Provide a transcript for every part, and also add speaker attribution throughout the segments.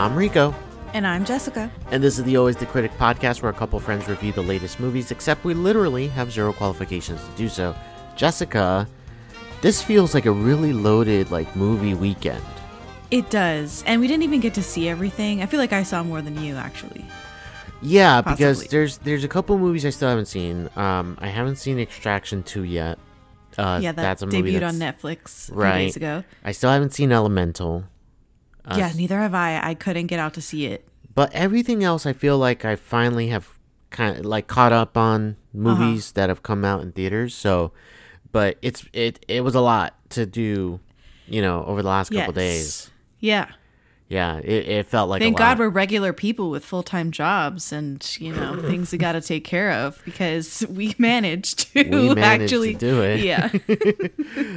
Speaker 1: I'm Rico,
Speaker 2: And I'm Jessica.
Speaker 1: and this is the Always the Critic podcast where a couple friends review the latest movies, except we literally have zero qualifications to do so. Jessica, this feels like a really loaded like movie weekend.
Speaker 2: It does. And we didn't even get to see everything. I feel like I saw more than you, actually.
Speaker 1: Yeah, because there's there's a couple movies I still haven't seen. Um, I haven't seen Extraction two yet. Uh,
Speaker 2: yeah, that
Speaker 1: that's a movie
Speaker 2: debuted
Speaker 1: that's,
Speaker 2: on Netflix a few
Speaker 1: right.
Speaker 2: days ago.
Speaker 1: I still haven't seen Elemental. Uh,
Speaker 2: yeah, neither have I. I couldn't get out to see it.
Speaker 1: But everything else, I feel like I finally have kind of like caught up on movies that have come out in theaters. So, but it's it it was a lot to do, you know, over the last couple
Speaker 2: Yes.
Speaker 1: days.
Speaker 2: Yeah.
Speaker 1: Yeah, it, it felt like
Speaker 2: Thank
Speaker 1: a lot.
Speaker 2: God we're regular people with full time jobs and, you know, things we got to take care of because we managed to
Speaker 1: We managed to
Speaker 2: actually
Speaker 1: do it.
Speaker 2: Yeah.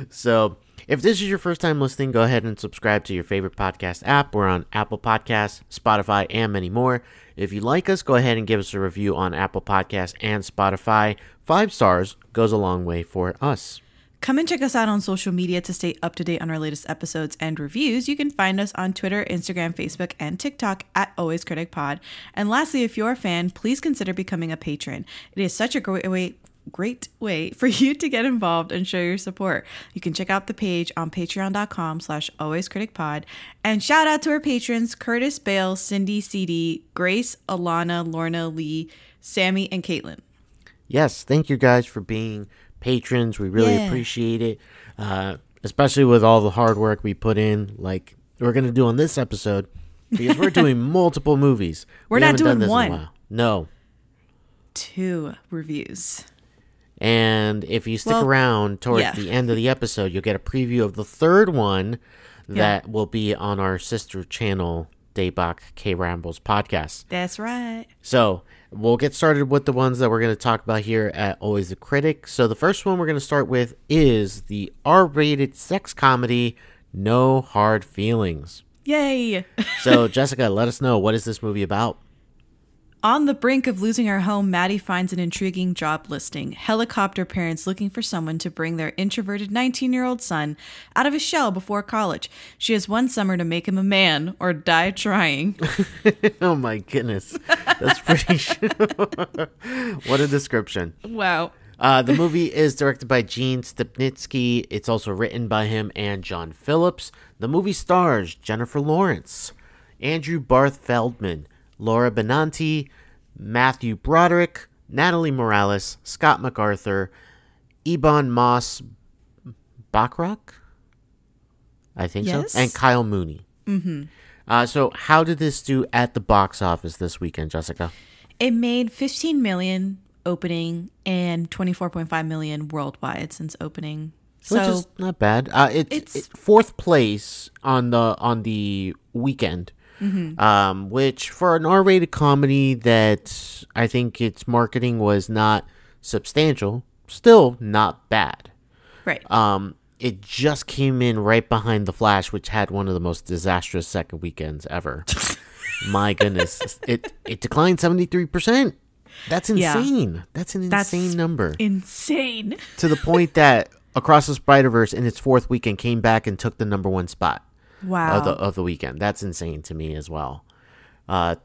Speaker 1: So, if this is your first time listening, go ahead and subscribe to your favorite podcast app. We're on Apple Podcasts, Spotify, and many more. If you like us, go ahead and give us a review on Apple Podcasts and Spotify. Five stars goes a long way for us.
Speaker 2: Come and check us out on social media to stay up to date on our latest episodes and reviews. You can find us on Twitter, Instagram, Facebook, and TikTok at Always Critic Pod. And lastly, if you're a fan, please consider becoming a patron. It is such a great way great way for you to get involved and show your support. You can check out the page on patreon.com slash alwayscriticpod. And shout out to our patrons, Curtis Bale, Cindy CD, Grace, Alana, Lorna, Lee, Sammy, and Caitlin.
Speaker 1: yes, thank you guys for being patrons. We really
Speaker 2: Yeah.
Speaker 1: appreciate it, uh, especially with all the hard work we put in, like we're going to do on this episode, because we're doing multiple movies.
Speaker 2: We're
Speaker 1: We
Speaker 2: not doing
Speaker 1: this in a
Speaker 2: one.
Speaker 1: No.
Speaker 2: Two reviews.
Speaker 1: And if you stick
Speaker 2: Well,
Speaker 1: around towards
Speaker 2: yeah.
Speaker 1: the end of the episode, you'll get a preview of the third one that will be on our sister channel, Daebak K Rambles podcast.
Speaker 2: That's right.
Speaker 1: So we'll get started with the ones that we're going to talk about here at Always the Critic. So the first one we're going to start with is the R rated sex comedy, No Hard Feelings.
Speaker 2: Yay!
Speaker 1: So, Jessica, let us know what is this movie about?
Speaker 2: On the brink of losing her home, Maddie finds an intriguing job listing. Helicopter parents looking for someone to bring their introverted 19 year old son out of his shell before college. She has one summer to make him a man or die trying.
Speaker 1: oh my goodness. That's pretty. what a description.
Speaker 2: wow.
Speaker 1: Uh, the movie is directed by Gene Stupnitsky. It's also written by him and John Phillips. The movie stars Jennifer Lawrence, Andrew Barth Feldman, Laura Benanti, Matthew Broderick, Natalie Morales, Scott MacArthur, Ebon Moss Bachrach, I think
Speaker 2: Yes.
Speaker 1: so, and Kyle Mooney. Mm-hmm. Uh, so, how did this do at the box office this weekend, Jessica?
Speaker 2: It made 15 million opening and 24.5 million worldwide since opening. So
Speaker 1: which is not bad. Uh, it,
Speaker 2: It's-
Speaker 1: it's fourth place on the on the weekend,
Speaker 2: Mm-hmm.
Speaker 1: um, which for an R-rated comedy that I think its marketing was not substantial, still not bad.
Speaker 2: right.
Speaker 1: Um, it just came in right behind The Flash, which had one of the most disastrous second weekends ever. My goodness, it it declined seventy three percent. That's
Speaker 2: Yeah.
Speaker 1: insane. That's an
Speaker 2: That's
Speaker 1: insane number
Speaker 2: Insane.
Speaker 1: to the point that Across the Spider Verse in its fourth weekend came back and took the number one spot
Speaker 2: Wow.
Speaker 1: of the of the weekend. That's insane to me as well. Uh,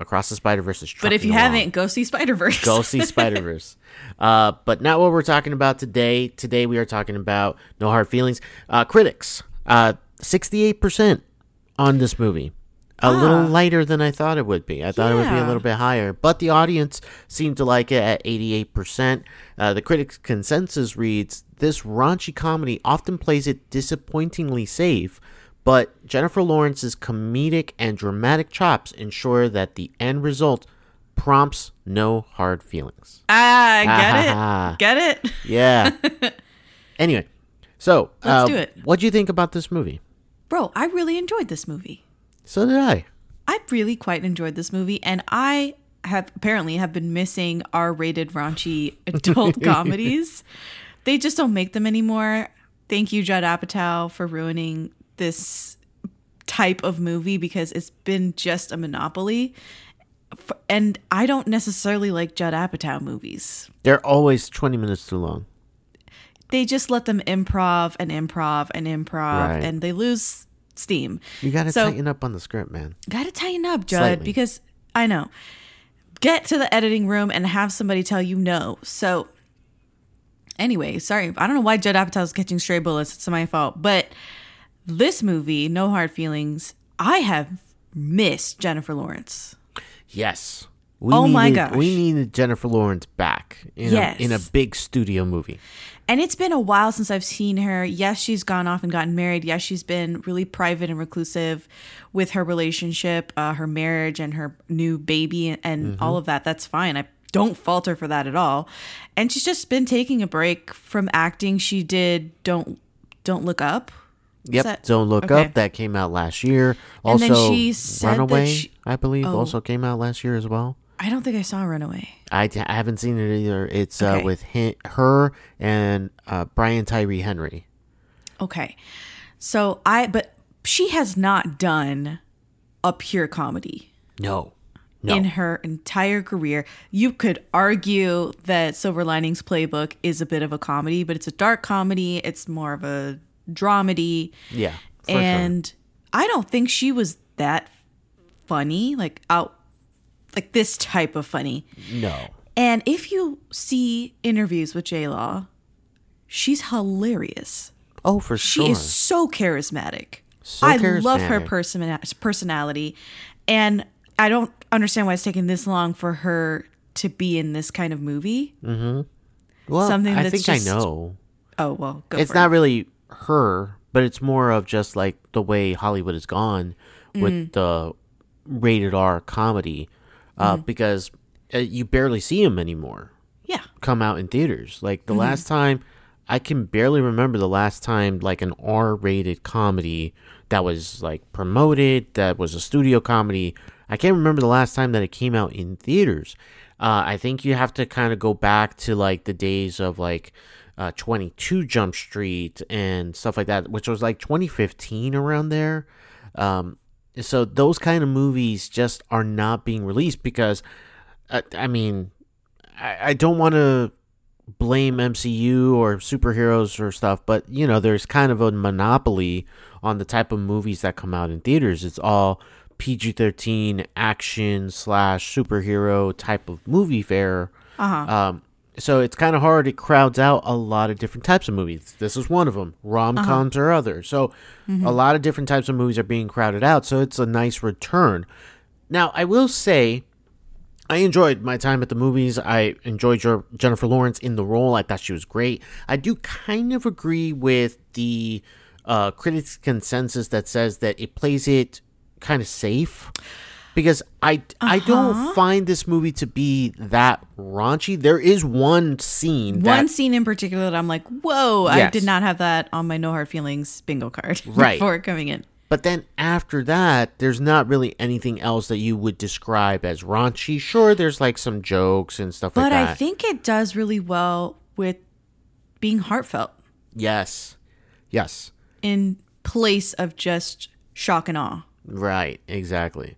Speaker 1: Across the Spider Verse is.
Speaker 2: but if you
Speaker 1: along.
Speaker 2: haven't, go see Spider Verse.
Speaker 1: go see Spider Verse. Uh, but not what we're talking about today. Today we are talking about No Hard Feelings. Uh, critics, sixty eight percent on this movie. A little lighter than I thought it would be. I thought it would be a little bit higher, but the audience seemed to like it at 88%. Uh, the critics' consensus reads This raunchy comedy often plays it disappointingly safe, but Jennifer Lawrence's comedic and dramatic chops ensure that the end result prompts no hard feelings.
Speaker 2: Ah,
Speaker 1: Ah.
Speaker 2: get it? Get it?
Speaker 1: Yeah. anyway, so
Speaker 2: Let's
Speaker 1: uh,
Speaker 2: do it.
Speaker 1: What do you think about this movie?
Speaker 2: Bro, I really enjoyed this movie.
Speaker 1: So did I.
Speaker 2: I really quite enjoyed this movie, and I have apparently have been missing R-rated raunchy adult comedies. They just don't make them anymore. Thank you, Judd Apatow, for ruining this type of movie because it's been just a monopoly. And I don't necessarily like Judd Apatow movies.
Speaker 1: They're always 20 minutes too long.
Speaker 2: They just let them improv and improv and improv,
Speaker 1: Right.
Speaker 2: and they lose steam.
Speaker 1: You got to
Speaker 2: So-
Speaker 1: tighten up on the script, man.
Speaker 2: Got to tighten up, Judd,
Speaker 1: Slightly.
Speaker 2: because I know. Get to the editing room and have somebody tell you no. So, anyway, sorry. I don't know why Judd Apatow is catching stray bullets. It's my fault. But this movie, No Hard Feelings, I have missed Jennifer Lawrence.
Speaker 1: Yes. We
Speaker 2: Oh my
Speaker 1: needed-
Speaker 2: gosh.
Speaker 1: We needed Jennifer Lawrence back in,
Speaker 2: Yes.
Speaker 1: a, in a big studio movie.
Speaker 2: And it's been a while since I've seen her. Yes, she's gone off and gotten married. Yes, she's been really private and reclusive with her relationship, uh, her marriage, and her new baby, and all of that. That's fine. I don't falter for that at all. And she's just been taking a break from acting. She did don't don't look up.
Speaker 1: Yep.
Speaker 2: that-
Speaker 1: Don't Look
Speaker 2: okay.
Speaker 1: Up. That came out last year.
Speaker 2: And
Speaker 1: Also,
Speaker 2: then she said that
Speaker 1: Runaway,
Speaker 2: she-
Speaker 1: I believe,
Speaker 2: Oh.
Speaker 1: also came out last year as well.
Speaker 2: I don't think I saw Runaway.
Speaker 1: I, I haven't seen it either. It's uh, with hi her and uh, Brian Tyree Henry.
Speaker 2: Okay, so I but she has not done a pure comedy.
Speaker 1: No. No.
Speaker 2: in her entire career. You could argue that Silver Linings Playbook is a bit of a comedy, but it's a dark comedy. It's more of a dramedy.
Speaker 1: yeah. For sure.
Speaker 2: and I don't think she was that funny, like out like this type of funny.
Speaker 1: No.
Speaker 2: And if you see interviews with J Law, she's hilarious.
Speaker 1: Oh, for
Speaker 2: She
Speaker 1: sure.
Speaker 2: She is so charismatic.
Speaker 1: So
Speaker 2: I love her person personality, and I don't understand why it's taking this long for her to be in this kind of movie. Mm-hmm.
Speaker 1: well,
Speaker 2: something
Speaker 1: I think
Speaker 2: just-
Speaker 1: I know.
Speaker 2: Oh well, go
Speaker 1: It's not
Speaker 2: it.
Speaker 1: really her, but it's more of just like the way Hollywood has gone
Speaker 2: Mm.
Speaker 1: with the rated R comedy, uh,
Speaker 2: Mm-hmm.
Speaker 1: because uh, you barely see them anymore
Speaker 2: Yeah,
Speaker 1: come out in theaters. Like
Speaker 2: Mm-hmm.
Speaker 1: the last time, I can barely remember the last time like an R rated comedy that was like promoted, that was a studio comedy. I can't remember the last time that it came out in theaters. Uh, I think you have to kind of go back to like the days of like uh, 22 Jump Street and stuff like that, which was like 2015 around there. Um, so those kind of movies just are not being released because, uh, I mean, I, I don't want to blame MCU or superheroes or stuff, but you know, there's kind of a monopoly on the type of movies that come out in theaters. It's all PG 13 action slash superhero type of movie fare.
Speaker 2: uh huh.
Speaker 1: Um, so it's kind of hard. It crowds out a lot of different types of movies. This is one of them. Rom coms or other. So a lot of different types of movies are being crowded out. So it's a nice return. Now I will say, I enjoyed my time at the movies. I enjoyed your Jennifer Lawrence in the role. I thought she was great. I do kind of agree with the uh, critics' consensus that says that it plays it kind of safe because I I
Speaker 2: Uh-huh.
Speaker 1: don't find this movie to be that raunchy. There is one scene that
Speaker 2: One scene in particular that I'm like, whoa, I did not have that on my no hard feelings bingo card
Speaker 1: Right.
Speaker 2: before coming in.
Speaker 1: But then after that, there's not really anything else that you would describe as raunchy. Sure, there's like some jokes and stuff like
Speaker 2: But. I think it does really well with being heartfelt
Speaker 1: yes, yes,
Speaker 2: in place of just shock and awe.
Speaker 1: right, exactly.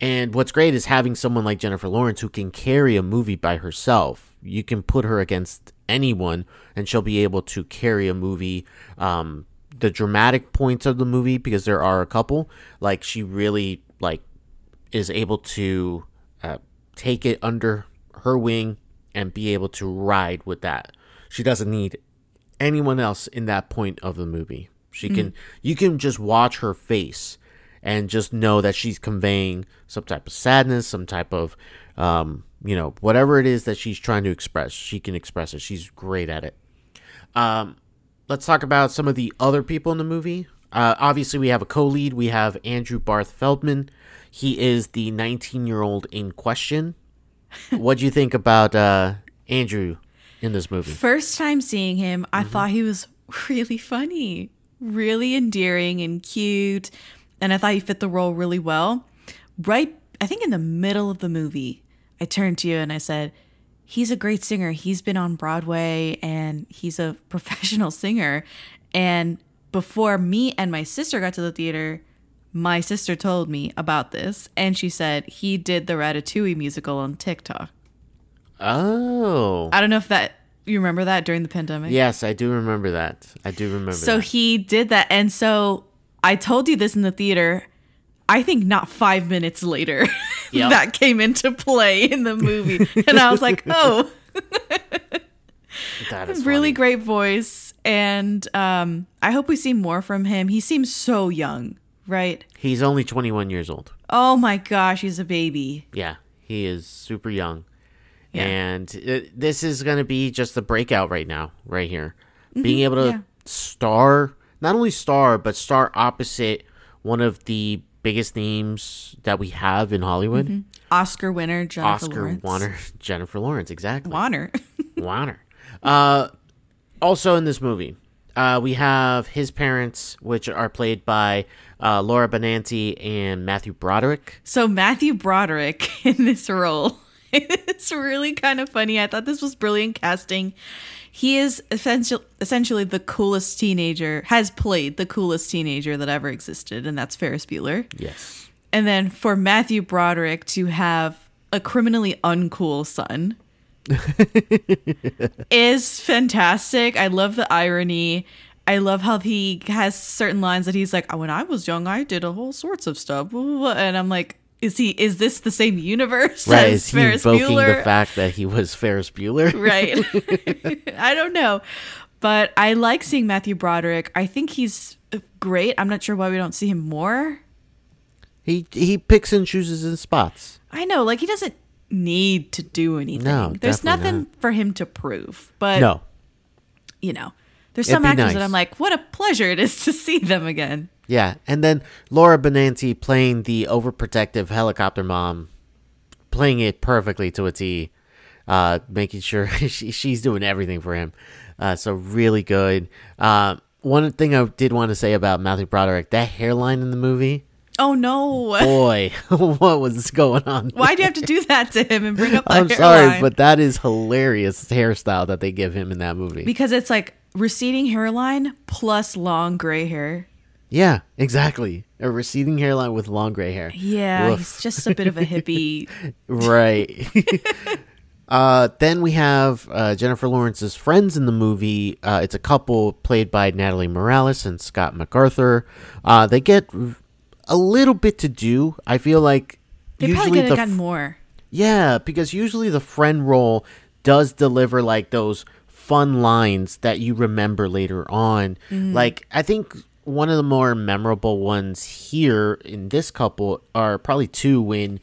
Speaker 1: And what's great is having someone like Jennifer Lawrence who can carry a movie by herself. You can put her against anyone, and she'll be able to carry a movie. Um, the dramatic points of the movie, because there are a couple, like she really like is able to uh, take it under her wing and be able to ride with that. She doesn't need anyone else in that point of the movie. She can you can just watch her face and just know that she's conveying some type of sadness, some type of um, you know, whatever it is that she's trying to express. She can express it. She's great at it. Um, let's talk about some of the other people in the movie. Uh, obviously, we have a co-lead. We have Andrew Barth Feldman. He is the 19-year-old in question. what do you think about uh, Andrew in this movie?
Speaker 2: First time seeing him, I
Speaker 1: Mm-hmm.
Speaker 2: thought he was really funny, really endearing and cute. And I thought he fit the role really well. Right, I think in the middle of the movie, I turned to you and I said, He's a great singer. He's been on Broadway and he's a professional singer. And before me and my sister got to the theater, my sister told me about this. And she said he did the Ratatouille musical on TikTok.
Speaker 1: Oh,
Speaker 2: I don't know if that, you remember that during the pandemic?
Speaker 1: yes, I do remember that. I do remember.
Speaker 2: So
Speaker 1: that.
Speaker 2: he did that. And so I told you this in the theater. I think not five minutes later
Speaker 1: Yep.
Speaker 2: that came into play in the movie. and I was like, oh,
Speaker 1: That is
Speaker 2: really
Speaker 1: funny.
Speaker 2: great voice. And um, I hope we see more from him. He seems so young, right?
Speaker 1: He's only 21 years old.
Speaker 2: Oh my gosh, he's a baby.
Speaker 1: Yeah, he is super young.
Speaker 2: Yeah.
Speaker 1: And it, this is going to be just the breakout right now, right here. Being able to
Speaker 2: Mm-hmm. yeah.
Speaker 1: star, not only star, but star opposite one of the biggest names that we have in Hollywood
Speaker 2: Oscar winner Jennifer
Speaker 1: Oscar
Speaker 2: Lawrence.
Speaker 1: Warner, Jennifer Lawrence, exactly.
Speaker 2: Warner.
Speaker 1: Warner. Uh, also in this movie, uh, we have his parents, which are played by uh, Laura Benanti and Matthew Broderick.
Speaker 2: so Matthew Broderick in this role. It's really kind of funny. I thought this was brilliant casting. He is essentially essentially the coolest teenager, has played the coolest teenager that ever existed, and that's Ferris Bueller.
Speaker 1: Yes.
Speaker 2: And then for Matthew Broderick to have a criminally uncool son is fantastic. I love the irony. I love how he has certain lines that he's like, "When I was young, I did a whole sorts of stuff," blah, blah, blah." and I'm like, "Is he? Is this the same universe
Speaker 1: Right.
Speaker 2: as
Speaker 1: Is he
Speaker 2: Ferris
Speaker 1: invoking
Speaker 2: Bueller?"
Speaker 1: the fact that he was Ferris Bueller?
Speaker 2: right. I don't know. But I like seeing Matthew Broderick. I think he's uh, great. I'm not sure why we don't see him more.
Speaker 1: He he picks and chooses his spots.
Speaker 2: I know, like he doesn't need to do anything.
Speaker 1: No,
Speaker 2: there's nothing for him to prove. But
Speaker 1: no.
Speaker 2: you know, there's
Speaker 1: It'd
Speaker 2: some actors
Speaker 1: nice.
Speaker 2: that I'm like, what a pleasure it is to see them again.
Speaker 1: Yeah, and then Laura Benanti playing the overprotective helicopter mom, playing it perfectly to a T, uh, making sure she, she's doing everything for him. Uh, so really good. Uh, one thing I did want to say about Matthew Broderick, that hairline in the movie,
Speaker 2: Oh no.
Speaker 1: boy, what was going on?
Speaker 2: Why do you have to do that to him and bring up that
Speaker 1: I'm sorry, but that is hilarious hairstyle that they give him in that movie.
Speaker 2: because it's like receding hairline plus long gray hair.
Speaker 1: yeah, exactly. A receding hairline with long gray hair.
Speaker 2: Yeah,
Speaker 1: Woof.
Speaker 2: he's just a bit of a hippie.
Speaker 1: Right. uh, then we have uh, Jennifer Lawrence's friends in the movie. Uh, it's a couple played by Natalie Morales and Scott MacArthur. Uh, they get a little bit to do. I feel like
Speaker 2: They
Speaker 1: usually
Speaker 2: probably could have gotten more.
Speaker 1: yeah, because usually the friend role does deliver like those fun lines that you remember later on. Mm-hmm. Like I think one of the more memorable ones here in this couple are probably two when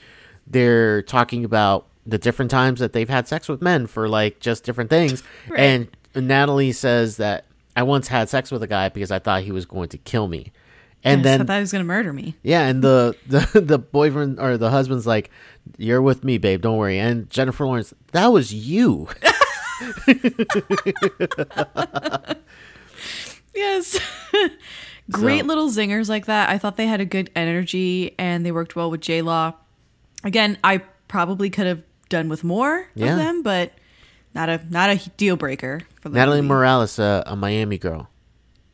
Speaker 1: they're talking about the different times that they've had sex with men for like just different things.
Speaker 2: Right.
Speaker 1: And Natalie says that I once had sex with a guy because I thought he was going to kill me. And then
Speaker 2: I thought he was gonna murder me.
Speaker 1: yeah, and the, the the boyfriend or the husband's like, "You're with me, babe. Don't worry." And Jennifer Lawrence, that was you.
Speaker 2: Yes. Great
Speaker 1: So-
Speaker 2: little zingers like that. I thought they had a good energy and they worked well with J Law. Again, I probably could have done with more
Speaker 1: Yeah.
Speaker 2: of them, but not a not a deal breaker for the
Speaker 1: Natalie
Speaker 2: movie.
Speaker 1: Morales, uh, a Miami girl.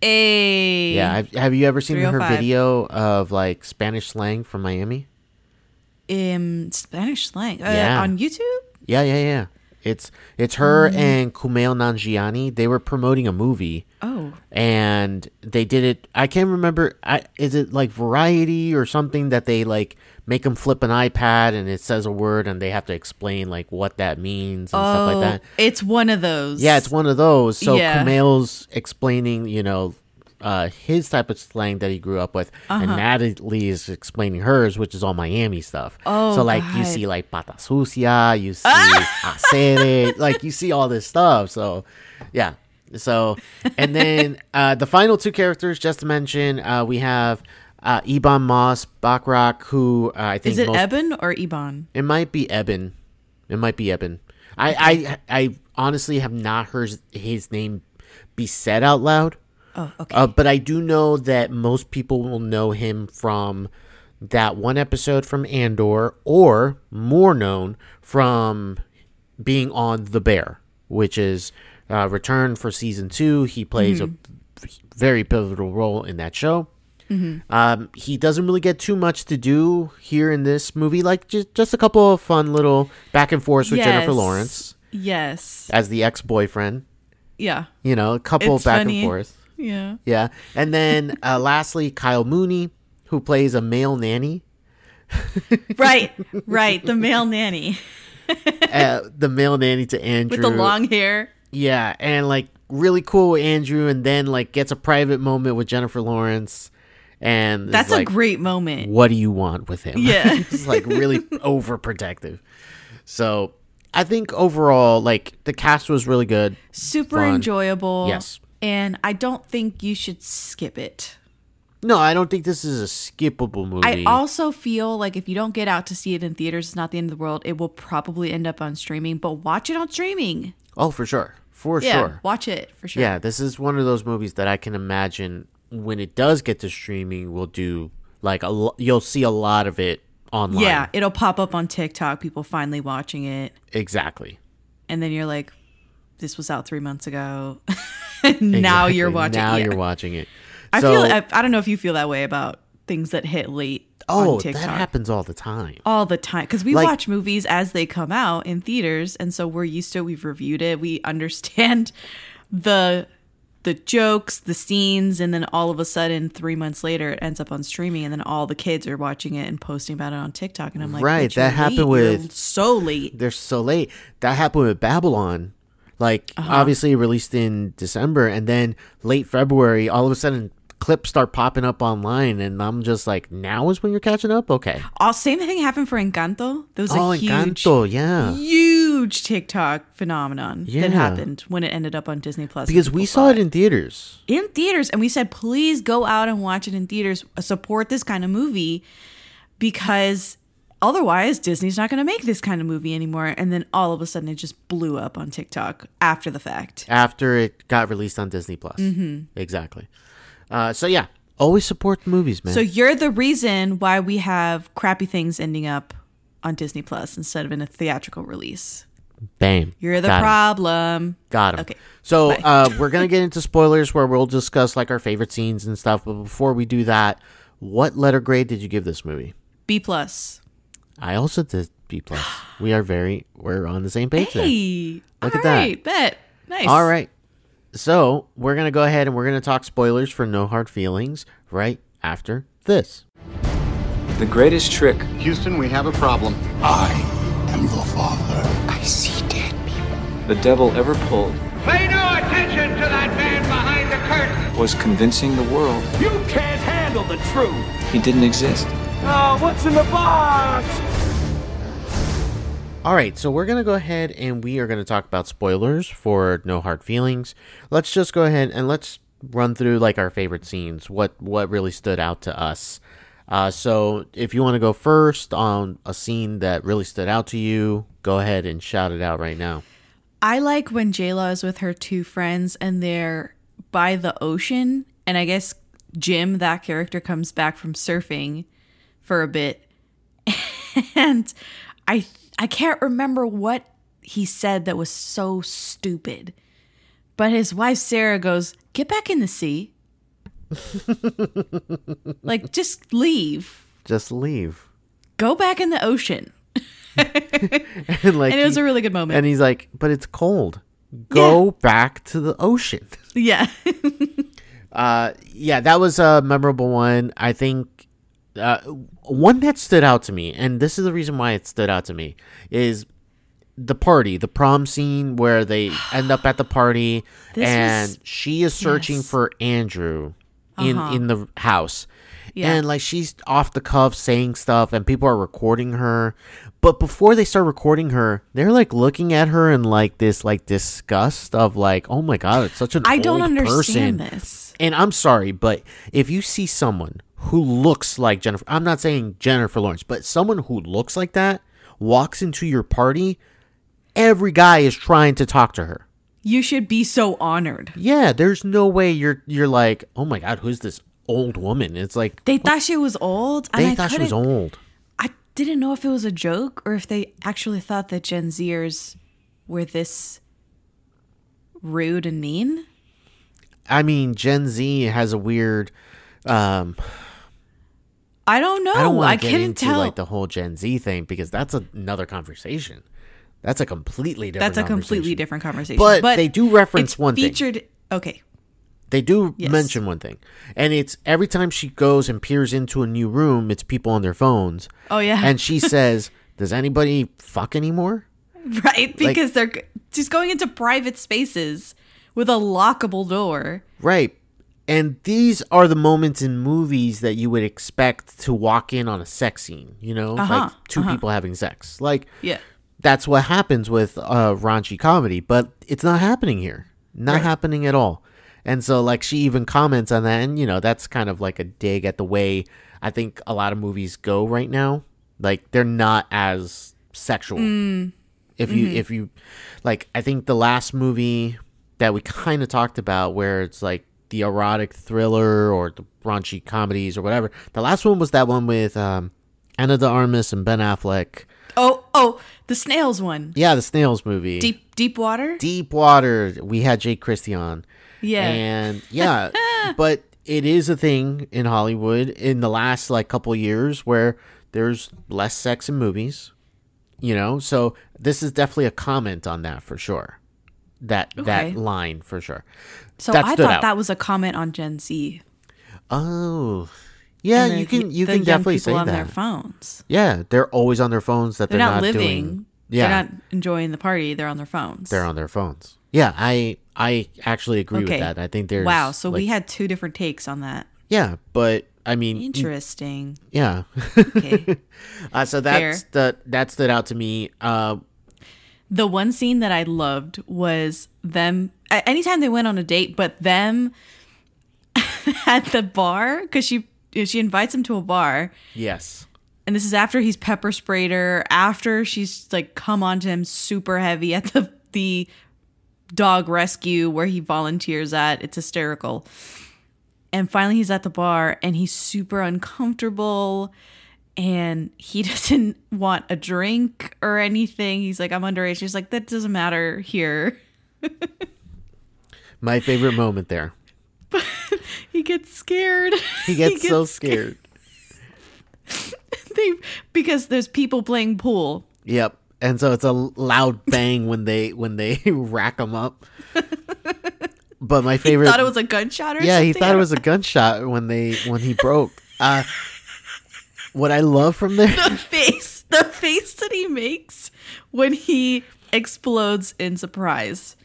Speaker 2: Hey.
Speaker 1: Yeah, have, have you ever seen her video of like Spanish slang from Miami?
Speaker 2: in Spanish slang. Uh,
Speaker 1: Yeah.
Speaker 2: on YouTube?
Speaker 1: Yeah, yeah, yeah. It's it's her
Speaker 2: Mm.
Speaker 1: and Kumail Nanjiani. They were promoting a movie.
Speaker 2: Oh.
Speaker 1: and they did it i can't remember I, is it like variety or something that they like make them flip an ipad and it says a word and they have to explain like what that means and stuff
Speaker 2: Oh,
Speaker 1: like that
Speaker 2: it's one of those.
Speaker 1: yeah it's one of those so
Speaker 2: Yeah.
Speaker 1: Kumail's explaining you know uh, his type of slang that he grew up with,
Speaker 2: Uh-huh.
Speaker 1: and Natalie is explaining hers, which is all Miami stuff.
Speaker 2: Oh,
Speaker 1: so like you see like pata sucia, you see hacer, like you see all this stuff. So yeah, so and then uh, the final two characters, just to mention, uh, we have uh, Iban Moss Bachrach, who uh, I think
Speaker 2: Is it
Speaker 1: most,
Speaker 2: Eben or Iban?
Speaker 1: it might be Eben. It might be Eben. I, I I honestly have not heard his name be said out loud.
Speaker 2: Oh, okay.
Speaker 1: Uh, but I do know that most people will know him from that one episode from Andor, or more known from being on The Bear, which is uh, return for season two. He plays a very pivotal role in that show. Um, he doesn't really get too much to do here in this movie, like just just a couple of fun little back and forth with Jennifer Lawrence
Speaker 2: yes.
Speaker 1: as the ex boyfriend.
Speaker 2: Yeah.
Speaker 1: You know, a couple
Speaker 2: It's
Speaker 1: back
Speaker 2: funny.
Speaker 1: and forth.
Speaker 2: Yeah.
Speaker 1: Yeah. And then uh, lastly, Kyle Mooney, who plays a male nanny.
Speaker 2: Right. Right. The male nanny
Speaker 1: Uh, the male nanny to Andrew.
Speaker 2: with the long hair.
Speaker 1: Yeah. And like really cool with Andrew and then like gets a private moment with Jennifer Lawrence. And
Speaker 2: That's
Speaker 1: like,
Speaker 2: a great moment.
Speaker 1: what do you want with him?
Speaker 2: Yeah.
Speaker 1: He's like really overprotective. So I think overall, like the cast was really good.
Speaker 2: Super
Speaker 1: Fun.
Speaker 2: enjoyable.
Speaker 1: Yes.
Speaker 2: And I don't think you should skip it.
Speaker 1: No, I don't think this is a skippable movie.
Speaker 2: I also feel like if you don't get out to see it in theaters, it's not the end of the world. It will probably end up on streaming, but watch it on streaming.
Speaker 1: oh, for sure. For
Speaker 2: Yeah,
Speaker 1: sure.
Speaker 2: watch it for sure.
Speaker 1: Yeah, this is one of those movies that I can imagine when it does get to streaming, will do like a lo- you'll see a lot of it online.
Speaker 2: Yeah, it'll pop up on TikTok, people finally watching it,
Speaker 1: exactly.
Speaker 2: and then you're like, "This was out three months ago." now you're watching.
Speaker 1: Now
Speaker 2: yeah.
Speaker 1: you're watching it.
Speaker 2: I
Speaker 1: So-
Speaker 2: feel. I, I don't know if you feel that way about things that hit late
Speaker 1: oh,
Speaker 2: on TikTok.
Speaker 1: that happens all the time.
Speaker 2: all the time because we
Speaker 1: Like-
Speaker 2: watch movies as they come out in theaters and so we're used to it we've reviewed it we understand the the jokes the scenes and then all of a sudden three months later it ends up on streaming and then all the kids are watching it and posting about it on tiktok and i'm like
Speaker 1: Right,
Speaker 2: "Bitch, you're
Speaker 1: that happened
Speaker 2: late. You're
Speaker 1: with-
Speaker 2: so late
Speaker 1: They're so late. That happened with Babylon. Like
Speaker 2: Uh-huh.
Speaker 1: obviously released in December and then late February, all of a sudden clips start popping up online and I'm just like, now is when you're catching up? Okay.
Speaker 2: all same thing happened for encanto there was
Speaker 1: oh,
Speaker 2: a huge
Speaker 1: Encanto, yeah.
Speaker 2: huge tiktok phenomenon
Speaker 1: Yeah.
Speaker 2: that happened when it ended up on disney plus
Speaker 1: Because we saw it in theaters.
Speaker 2: in theaters and we said please go out and watch it in theaters support this kind of movie because otherwise disney's not going to make this kind of movie anymore and then all of a sudden it just blew up on tiktok after the fact
Speaker 1: after it got released on Disney Plus. Mm-hmm. Exactly. Uh, so yeah, always support the movies, man.
Speaker 2: so you're the reason why we have crappy things ending up on disney plus instead of in a theatrical release
Speaker 1: Bam.
Speaker 2: you're the
Speaker 1: Got him.
Speaker 2: problem
Speaker 1: Got him.
Speaker 2: Okay,
Speaker 1: So uh, we're gonna get into spoilers where we'll discuss like our favorite scenes and stuff. But before we do that, what letter grade did you give this movie?
Speaker 2: b plus
Speaker 1: I also did B plus. We are very we're on the same page there.
Speaker 2: hey
Speaker 1: Look
Speaker 2: all
Speaker 1: at that.
Speaker 2: bet nice
Speaker 1: All right. So we're gonna go ahead and we're gonna talk spoilers for No Hard Feelings right after this.
Speaker 3: The greatest trick
Speaker 4: Houston, we have a problem.
Speaker 5: I am your father. I see dead people.
Speaker 3: the devil ever pulled
Speaker 6: Pay no attention to that man behind the curtain.
Speaker 3: was convincing the world
Speaker 6: You can't handle the truth.
Speaker 3: he didn't exist.
Speaker 6: Oh, what's in the box?
Speaker 1: All right, so we're going to go ahead and we are going to talk about spoilers for No Hard Feelings. Let's just go ahead and let's run through like our favorite scenes, what what really stood out to us. Uh, so if you want to go first on a scene that really stood out to you, go ahead and shout it out right now.
Speaker 2: I like when J Law is with her two friends and they're by the ocean, and I guess Jim, that character, comes back from surfing for a bit, and I I can't remember what he said that was so stupid, but his wife Sarah goes, "Get back in the sea." like just leave.
Speaker 1: Just leave.
Speaker 2: Go back in the ocean.
Speaker 1: and like
Speaker 2: And it was
Speaker 1: he-
Speaker 2: a really good moment.
Speaker 1: and he's like, "But it's cold. Go back to the ocean."
Speaker 2: yeah.
Speaker 1: Uh, yeah, that was a memorable one. I think uh, one that stood out to me, and this is the reason why it stood out to me, is the party, the prom scene where they end up at the party,
Speaker 2: This
Speaker 1: and
Speaker 2: was-
Speaker 1: she is searching
Speaker 2: yes.
Speaker 1: for Andrew in
Speaker 2: Uh-huh.
Speaker 1: in the house.
Speaker 2: Yeah.
Speaker 1: And like she's off the cuff saying stuff, and people are recording her. But before they start recording her, they're like looking at her in like this like disgust of like, oh my god, it's such an
Speaker 2: I don't understand
Speaker 1: person.
Speaker 2: this.
Speaker 1: And I'm sorry, but if you see someone who looks like Jennifer, I'm not saying Jennifer Lawrence, but someone who looks like that walks into your party, every guy is trying to talk to her.
Speaker 2: You should be so honored.
Speaker 1: Yeah, there's no way you're you're like, oh my god, who's this old woman? It's like
Speaker 2: They thought she was old. And
Speaker 1: they
Speaker 2: I
Speaker 1: thought she was old.
Speaker 2: I didn't know if it was a joke or if they actually thought that Gen Zers were this rude and mean.
Speaker 1: I mean, Gen Z has a weird. Um,
Speaker 2: I don't know.
Speaker 1: I don't
Speaker 2: I,
Speaker 1: get
Speaker 2: couldn't
Speaker 1: into
Speaker 2: tell.
Speaker 1: like the whole Gen Z thing because that's another conversation. That's a completely different.
Speaker 2: That's a completely different conversation.
Speaker 1: But they do reference one thing.
Speaker 2: featured. Okay,
Speaker 1: They do
Speaker 2: Yes.
Speaker 1: mention one thing, and it's every time she goes and peers into a new room, it's people on their phones,
Speaker 2: Oh yeah.
Speaker 1: and she says, "Does anybody fuck anymore?"
Speaker 2: right because they're she's going into private spaces with a lockable door.
Speaker 1: Right. And these are the moments in movies that you would expect to walk in on a sex scene, you know,
Speaker 2: Uh-huh,
Speaker 1: like 2 people having sex. Like
Speaker 2: Yeah.
Speaker 1: that's what happens with uh raunchy comedy, but it's not happening here. Not
Speaker 2: Right.
Speaker 1: happening at all. And so like she even comments on that and you know, that's kind of like a dig at the way I think a lot of movies go right now. Like they're not as sexual. If you if you like I think the last movie that we kind of talked about where it's like the erotic thriller or the raunchy comedies or whatever. The last one was that one with um Ana de Armas and Ben Affleck.
Speaker 2: Oh, oh, the snails one.
Speaker 1: Yeah, the Snails movie.
Speaker 2: Deep deep water?
Speaker 1: Deep Water. We had Jake Christie on.
Speaker 2: Yeah.
Speaker 1: And yeah, but it is a thing in Hollywood in the last like couple years where there's less sex in movies. You know, so this is definitely a comment on that for sure. That
Speaker 2: Okay.
Speaker 1: that line for sure.
Speaker 2: So
Speaker 1: that
Speaker 2: I thought
Speaker 1: out.
Speaker 2: that was a comment on Gen Z.
Speaker 1: Oh. Yeah,
Speaker 2: the-
Speaker 1: you can you can definitely say
Speaker 2: on
Speaker 1: that.
Speaker 2: their phones.
Speaker 1: Yeah, they're always on their phones that
Speaker 2: They're,
Speaker 1: they're,
Speaker 2: not, living.
Speaker 1: doing. Yeah,
Speaker 2: They're not enjoying the party. They're on their phones.
Speaker 1: they're on their phones. Yeah, I I actually agree
Speaker 2: okay.
Speaker 1: with that. I think there's
Speaker 2: wow. So we had two different takes on that.
Speaker 1: yeah, but I mean
Speaker 2: Interesting.
Speaker 1: yeah.
Speaker 2: Okay.
Speaker 1: uh, so that's the that stood out to me. Uh,
Speaker 2: the one scene that I loved was them. Anytime they went on a date, but them at the bar because she she invites him to a bar.
Speaker 1: yes.
Speaker 2: And this is after he's pepper sprayed her, after she's like come on to him super heavy at the the dog rescue where he volunteers at. It's hysterical. And finally he's at the bar and he's super uncomfortable and he doesn't want a drink or anything. He's like, I'm underage. She's like, that doesn't matter here.
Speaker 1: My favorite moment there.
Speaker 2: He gets scared.
Speaker 1: He gets, so scared.
Speaker 2: They, because there's people playing pool.
Speaker 1: Yep. And so it's a loud bang when they when they rack them up. But my favorite
Speaker 2: Thought it was a gunshot or
Speaker 1: yeah,
Speaker 2: something.
Speaker 1: he thought it was a gunshot when they when he broke. Uh, what I love from there,
Speaker 2: the face the face that he makes when he explodes in surprise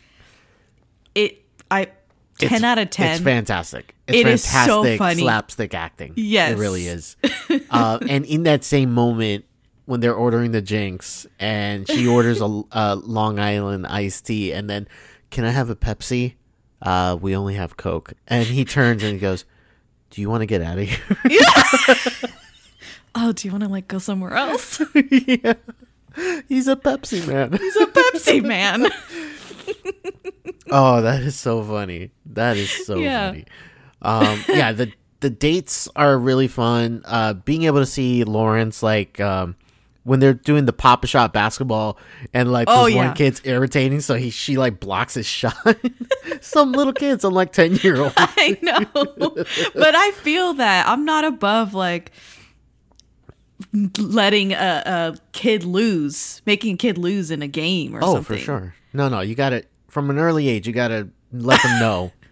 Speaker 2: it i 10
Speaker 1: It's-
Speaker 2: out of 10
Speaker 1: It's fantastic. It's
Speaker 2: It is
Speaker 1: fantastic
Speaker 2: so funny.
Speaker 1: slapstick acting.
Speaker 2: Yes.
Speaker 1: it really is. uh, and in that same moment, when they're ordering the Jinx, and she orders a, a Long Island iced tea, and then, can I have a Pepsi? Uh, we only have Coke. And he turns and he goes, "Do you want to get out of here?"
Speaker 2: oh do you want to like go somewhere else
Speaker 1: yeah. He's a Pepsi man.
Speaker 2: he's a pepsi man
Speaker 1: Oh, that is so funny. That is so
Speaker 2: Yeah.
Speaker 1: funny. Um, yeah, the the dates are really fun. Uh, being able to see Lawrence like um, when they're doing the pop shot basketball and like
Speaker 2: Oh,
Speaker 1: this
Speaker 2: yeah.
Speaker 1: one kid's irritating, so he she like blocks his shot. some little kids, I'm like ten year old.
Speaker 2: i know but i feel that i'm not above like letting a, a kid lose making a kid lose in a game or
Speaker 1: Oh,
Speaker 2: something Oh,
Speaker 1: for sure. No, no, you got to from an early age. You got to let them know.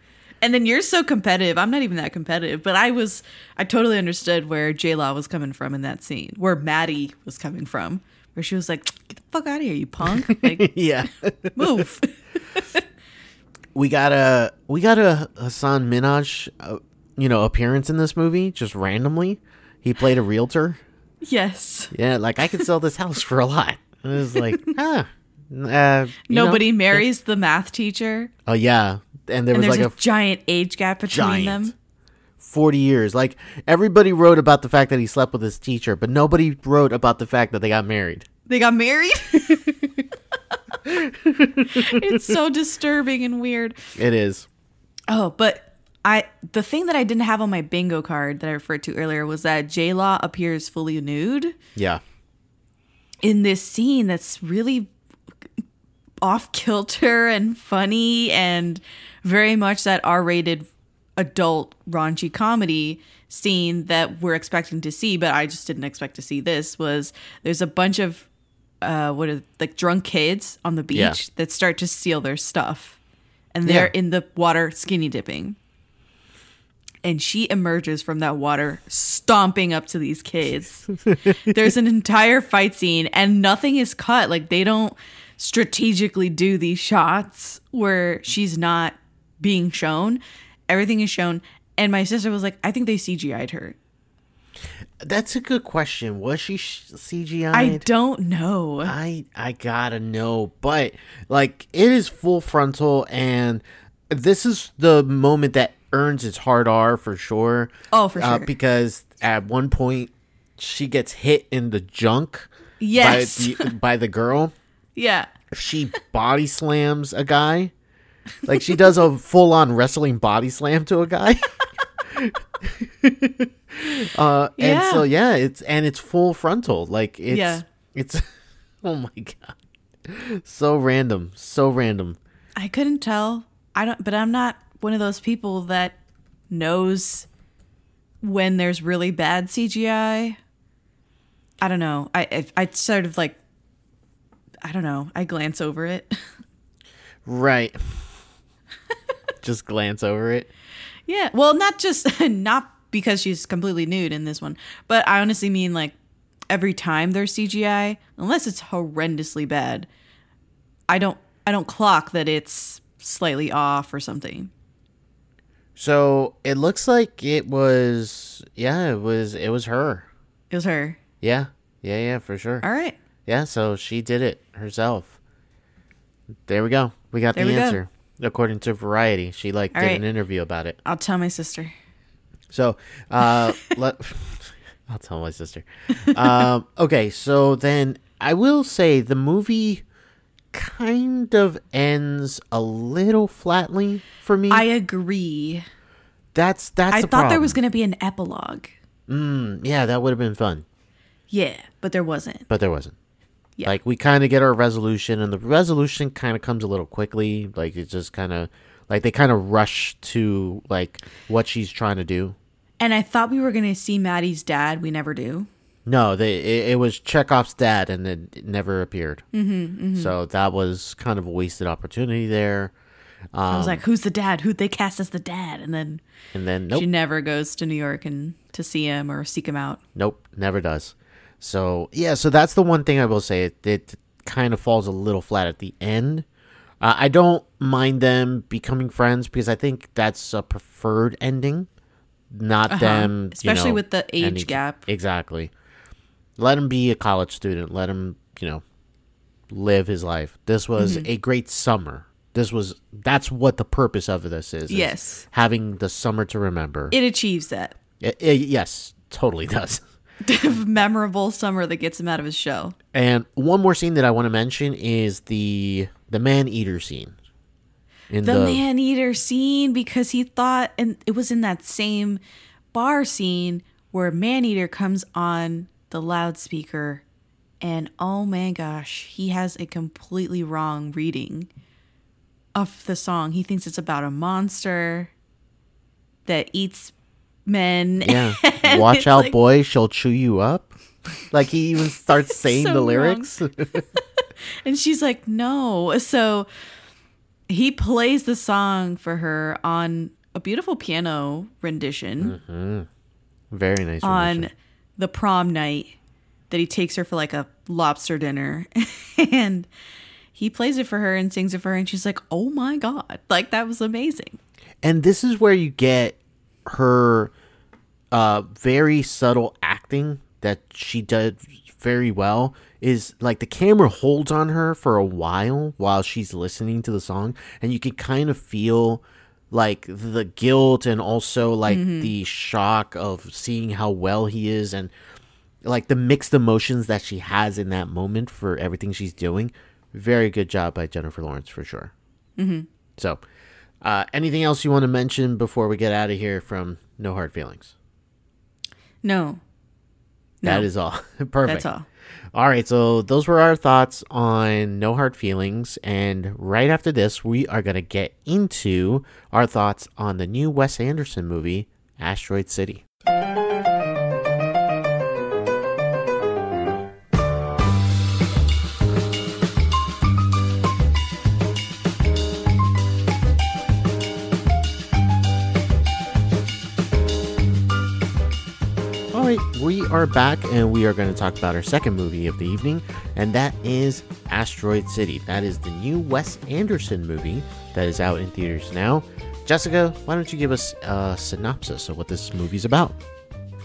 Speaker 2: And then you're so competitive. I'm not even that competitive, but I was. I totally understood where J Law was coming from in that scene, where Maddie was coming from, where she was like, "Get the fuck out of here, you punk! Like,
Speaker 1: yeah.
Speaker 2: move."
Speaker 1: we got a we got a Hasan Minhaj, uh, you know, appearance in this movie just randomly. He played a realtor.
Speaker 2: Yes.
Speaker 1: Yeah, like I could sell this house for a lot. And it was like, huh. Uh, you know?
Speaker 2: Nobody marries the math teacher,
Speaker 1: Oh yeah, and there
Speaker 2: and
Speaker 1: was like
Speaker 2: a,
Speaker 1: a
Speaker 2: giant age gap between
Speaker 1: giant
Speaker 2: them.
Speaker 1: forty years. Like everybody wrote about the fact that he slept with his teacher, but nobody wrote about the fact that they got married.
Speaker 2: They got married. it's so disturbing and weird.
Speaker 1: It is.
Speaker 2: Oh, but I the thing that I didn't have on my bingo card that I referred to earlier was that J Law appears fully nude.
Speaker 1: Yeah.
Speaker 2: in this scene that's really off kilter and funny and very much that R rated adult raunchy comedy scene that we're expecting to see, but I just didn't expect to see this was there's a bunch of uh what are like drunk kids on the beach
Speaker 1: Yeah.
Speaker 2: that start to steal their stuff. And they're
Speaker 1: Yeah.
Speaker 2: in the water skinny dipping. And she emerges from that water stomping up to these kids. There's an entire fight scene and nothing is cut. Like they don't strategically do these shots where she's not being shown. Everything is shown. And my sister was like, I think they CGI'd her.
Speaker 1: That's a good question. Was she CGI?
Speaker 2: I don't know.
Speaker 1: I I gotta know, but like it is full frontal, and this is the moment that earns its hard R for sure.
Speaker 2: Oh, for
Speaker 1: Uh,
Speaker 2: sure.
Speaker 1: because at one point she gets hit in the junk.
Speaker 2: Yes.
Speaker 1: By the, by the girl,
Speaker 2: yeah.
Speaker 1: she body slams a guy. Like she does a full on wrestling body slam to a guy. uh and so yeah, it's and it's full frontal. Like it's
Speaker 2: Yeah.
Speaker 1: it's oh my god. So random, so random.
Speaker 2: I couldn't tell. I don't, but I'm not one of those people that knows when there's really bad CGI. I don't know. I I, I sort of like I don't know. I glance over it.
Speaker 1: Right. Just glance over it.
Speaker 2: yeah. Well, not just not because she's completely nude in this one, but I honestly mean like every time there's CGI, unless it's horrendously bad, I don't I don't clock that it's slightly off or something.
Speaker 1: So it looks like it was yeah, it was it was her.
Speaker 2: It was her.
Speaker 1: Yeah. Yeah, yeah, for sure.
Speaker 2: All right.
Speaker 1: Yeah, so she did it herself. There we go. We got
Speaker 2: There
Speaker 1: the
Speaker 2: we go.
Speaker 1: answer. According to Variety. She like
Speaker 2: All
Speaker 1: did
Speaker 2: right.
Speaker 1: an interview about it.
Speaker 2: I'll tell my sister.
Speaker 1: So uh let I'll tell my sister. Um okay, so then I will say the movie kind of ends a little flatly for me.
Speaker 2: I agree.
Speaker 1: that's that's
Speaker 2: I thought there was going to be an epilogue.
Speaker 1: Mm, yeah, that would have been fun.
Speaker 2: Yeah, but there wasn't.
Speaker 1: but there wasn't.
Speaker 2: Yeah.
Speaker 1: Like we kind of get our resolution, and the resolution kind of comes a little quickly. Like it just kind of, like they kind of rush to like what she's trying to do.
Speaker 2: And I thought we were going to see Maddie's dad. We never do.
Speaker 1: No, they it, it was Chekhov's dad, and it, it never appeared. Mm-hmm, So that was kind of a wasted opportunity there.
Speaker 2: I
Speaker 1: Um,
Speaker 2: was like, who's the dad? Who'd they cast as the dad? And then
Speaker 1: And then nope,
Speaker 2: she never goes to New York and to see him or seek him out.
Speaker 1: Nope, never does. So yeah, so that's the one thing I will say. It, it kind of falls a little flat at the end. Uh, I don't mind them becoming friends because I think that's a preferred ending, not them.
Speaker 2: Uh-huh. Especially
Speaker 1: know,
Speaker 2: with the age
Speaker 1: ending-
Speaker 2: gap.
Speaker 1: Exactly. Let him be a college student. Let him, you know, live his life. This was
Speaker 2: Mm-hmm.
Speaker 1: a great summer. This was that's what the purpose of this is. is
Speaker 2: Yes.
Speaker 1: having the summer to remember.
Speaker 2: It achieves that
Speaker 1: It- it- yes, totally does.
Speaker 2: memorable summer that gets him out of his show.
Speaker 1: And one more scene that I want to mention is the the man eater scene. In
Speaker 2: the, man eater scene because he thought and it was in that same bar scene where man eater comes on the loudspeaker and oh my gosh he has a completely wrong reading of the song he thinks it's about a monster that eats men
Speaker 1: yeah, watch out,
Speaker 2: like-
Speaker 1: boy, she'll chew you up. Like he even starts saying
Speaker 2: so
Speaker 1: the lyrics.
Speaker 2: and she's like no so he plays the song for her on a beautiful piano rendition mm-hmm.
Speaker 1: Very nice.
Speaker 2: on
Speaker 1: rendition.
Speaker 2: The prom night that he takes her for like a lobster dinner. And he plays it for her and sings it for her and she's like oh my god. Like that was amazing.
Speaker 1: And this is where you get her uh very subtle acting that she did very well is like the camera holds on her for a while while she's listening to the song and you can kind of feel like the guilt and also like the shock of seeing how well he is and like the mixed emotions that she has in that moment for everything she's doing very good job by jennifer lawrence for sure mm-hmm. so uh, anything else you want to mention before we get out of here from No Hard Feelings?
Speaker 2: no
Speaker 1: That
Speaker 2: No.
Speaker 1: is all. Perfect.
Speaker 2: that's all
Speaker 1: All right, so those were our thoughts on No Hard Feelings. And right after this, we are going to get into our thoughts on the new Wes Anderson movie, Asteroid City. We are back and we are going to talk about our second movie of the evening, and that is Asteroid City. That is the new Wes Anderson movie that is out in theaters now. Jessica, why don't you give us a synopsis of what this movie's about?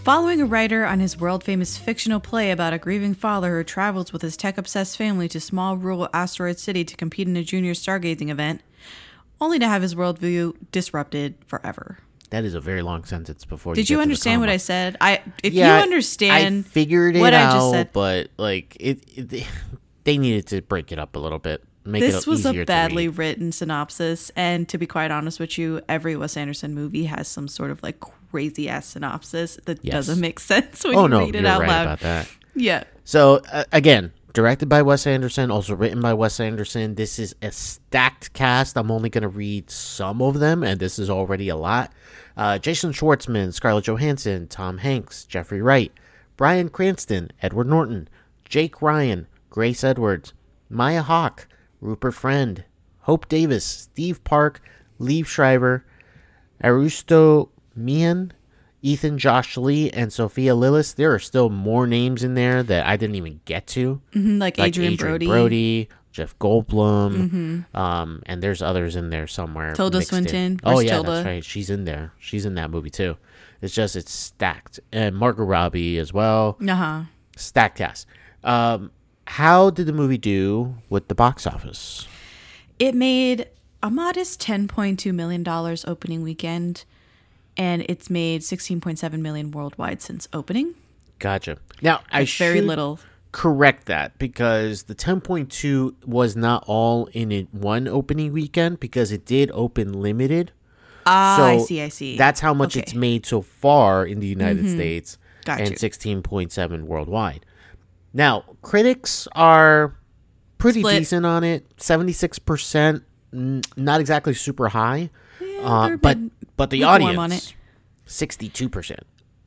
Speaker 2: Following a writer on his world famous fictional play about a grieving father who travels with his tech obsessed family to small rural asteroid city to compete in a junior stargazing event, only to have his worldview disrupted forever.
Speaker 1: That is a very long sentence before
Speaker 2: Did
Speaker 1: you
Speaker 2: you
Speaker 1: get to the
Speaker 2: understand what. I said? I if
Speaker 1: Yeah,
Speaker 2: you understand
Speaker 1: I figured it
Speaker 2: what
Speaker 1: out,
Speaker 2: I just said.
Speaker 1: but like it, it, they needed to break it up a little bit. Make
Speaker 2: This was a badly written synopsis, and to be quite honest with you, every Wes Anderson movie has some sort of like crazy ass synopsis that
Speaker 1: Yes.
Speaker 2: doesn't make sense when
Speaker 1: Oh
Speaker 2: you
Speaker 1: no,
Speaker 2: read it out
Speaker 1: right
Speaker 2: loud.
Speaker 1: about that.
Speaker 2: Yeah.
Speaker 1: So uh, again, directed by Wes Anderson, also written by Wes Anderson. This is a stacked cast. I'm only going to read some of them, and this is already a lot. Uh, Jason Schwartzman, Scarlett Johansson, Tom Hanks, Jeffrey Wright, Bryan Cranston, Edward Norton, Jake Ryan, Grace Edwards, Maya Hawke, Rupert Friend, Hope Davis, Steve Park, Liev Schreiber, Aristou Meehan, Ethan Josh Lee, and Sophia Lillis. There are still more names in there that I didn't even get to.
Speaker 2: Mhm, Like,
Speaker 1: Like
Speaker 2: Adrien, Brody.
Speaker 1: Brody, Jeff Goldblum, um, and there's others in there somewhere.
Speaker 2: Tilda. Swinton.
Speaker 1: Oh yeah,
Speaker 2: Tilda?
Speaker 1: that's right. She's in there. She's in that movie too. It's just it's stacked, and Margot Robbie as well.
Speaker 2: Uh huh.
Speaker 1: Stacked cast. Um, how did the movie do with the box office?
Speaker 2: It made a modest $10.2 million opening weekend, and it's made 16.7 million worldwide since opening.
Speaker 1: Gotcha. Now I
Speaker 2: It's very
Speaker 1: should
Speaker 2: little.
Speaker 1: correct that because the 10.2 was not all in it one opening weekend because it did open limited.
Speaker 2: Ah, I see, I see.
Speaker 1: That's how much
Speaker 2: Okay.
Speaker 1: it's made so far in the United States
Speaker 2: Got
Speaker 1: and
Speaker 2: you.
Speaker 1: 16.7 worldwide. Now, critics are pretty
Speaker 2: Split.
Speaker 1: decent on it. 76%, n- not exactly super high. uh, but
Speaker 2: mid-
Speaker 1: but the audience 62%.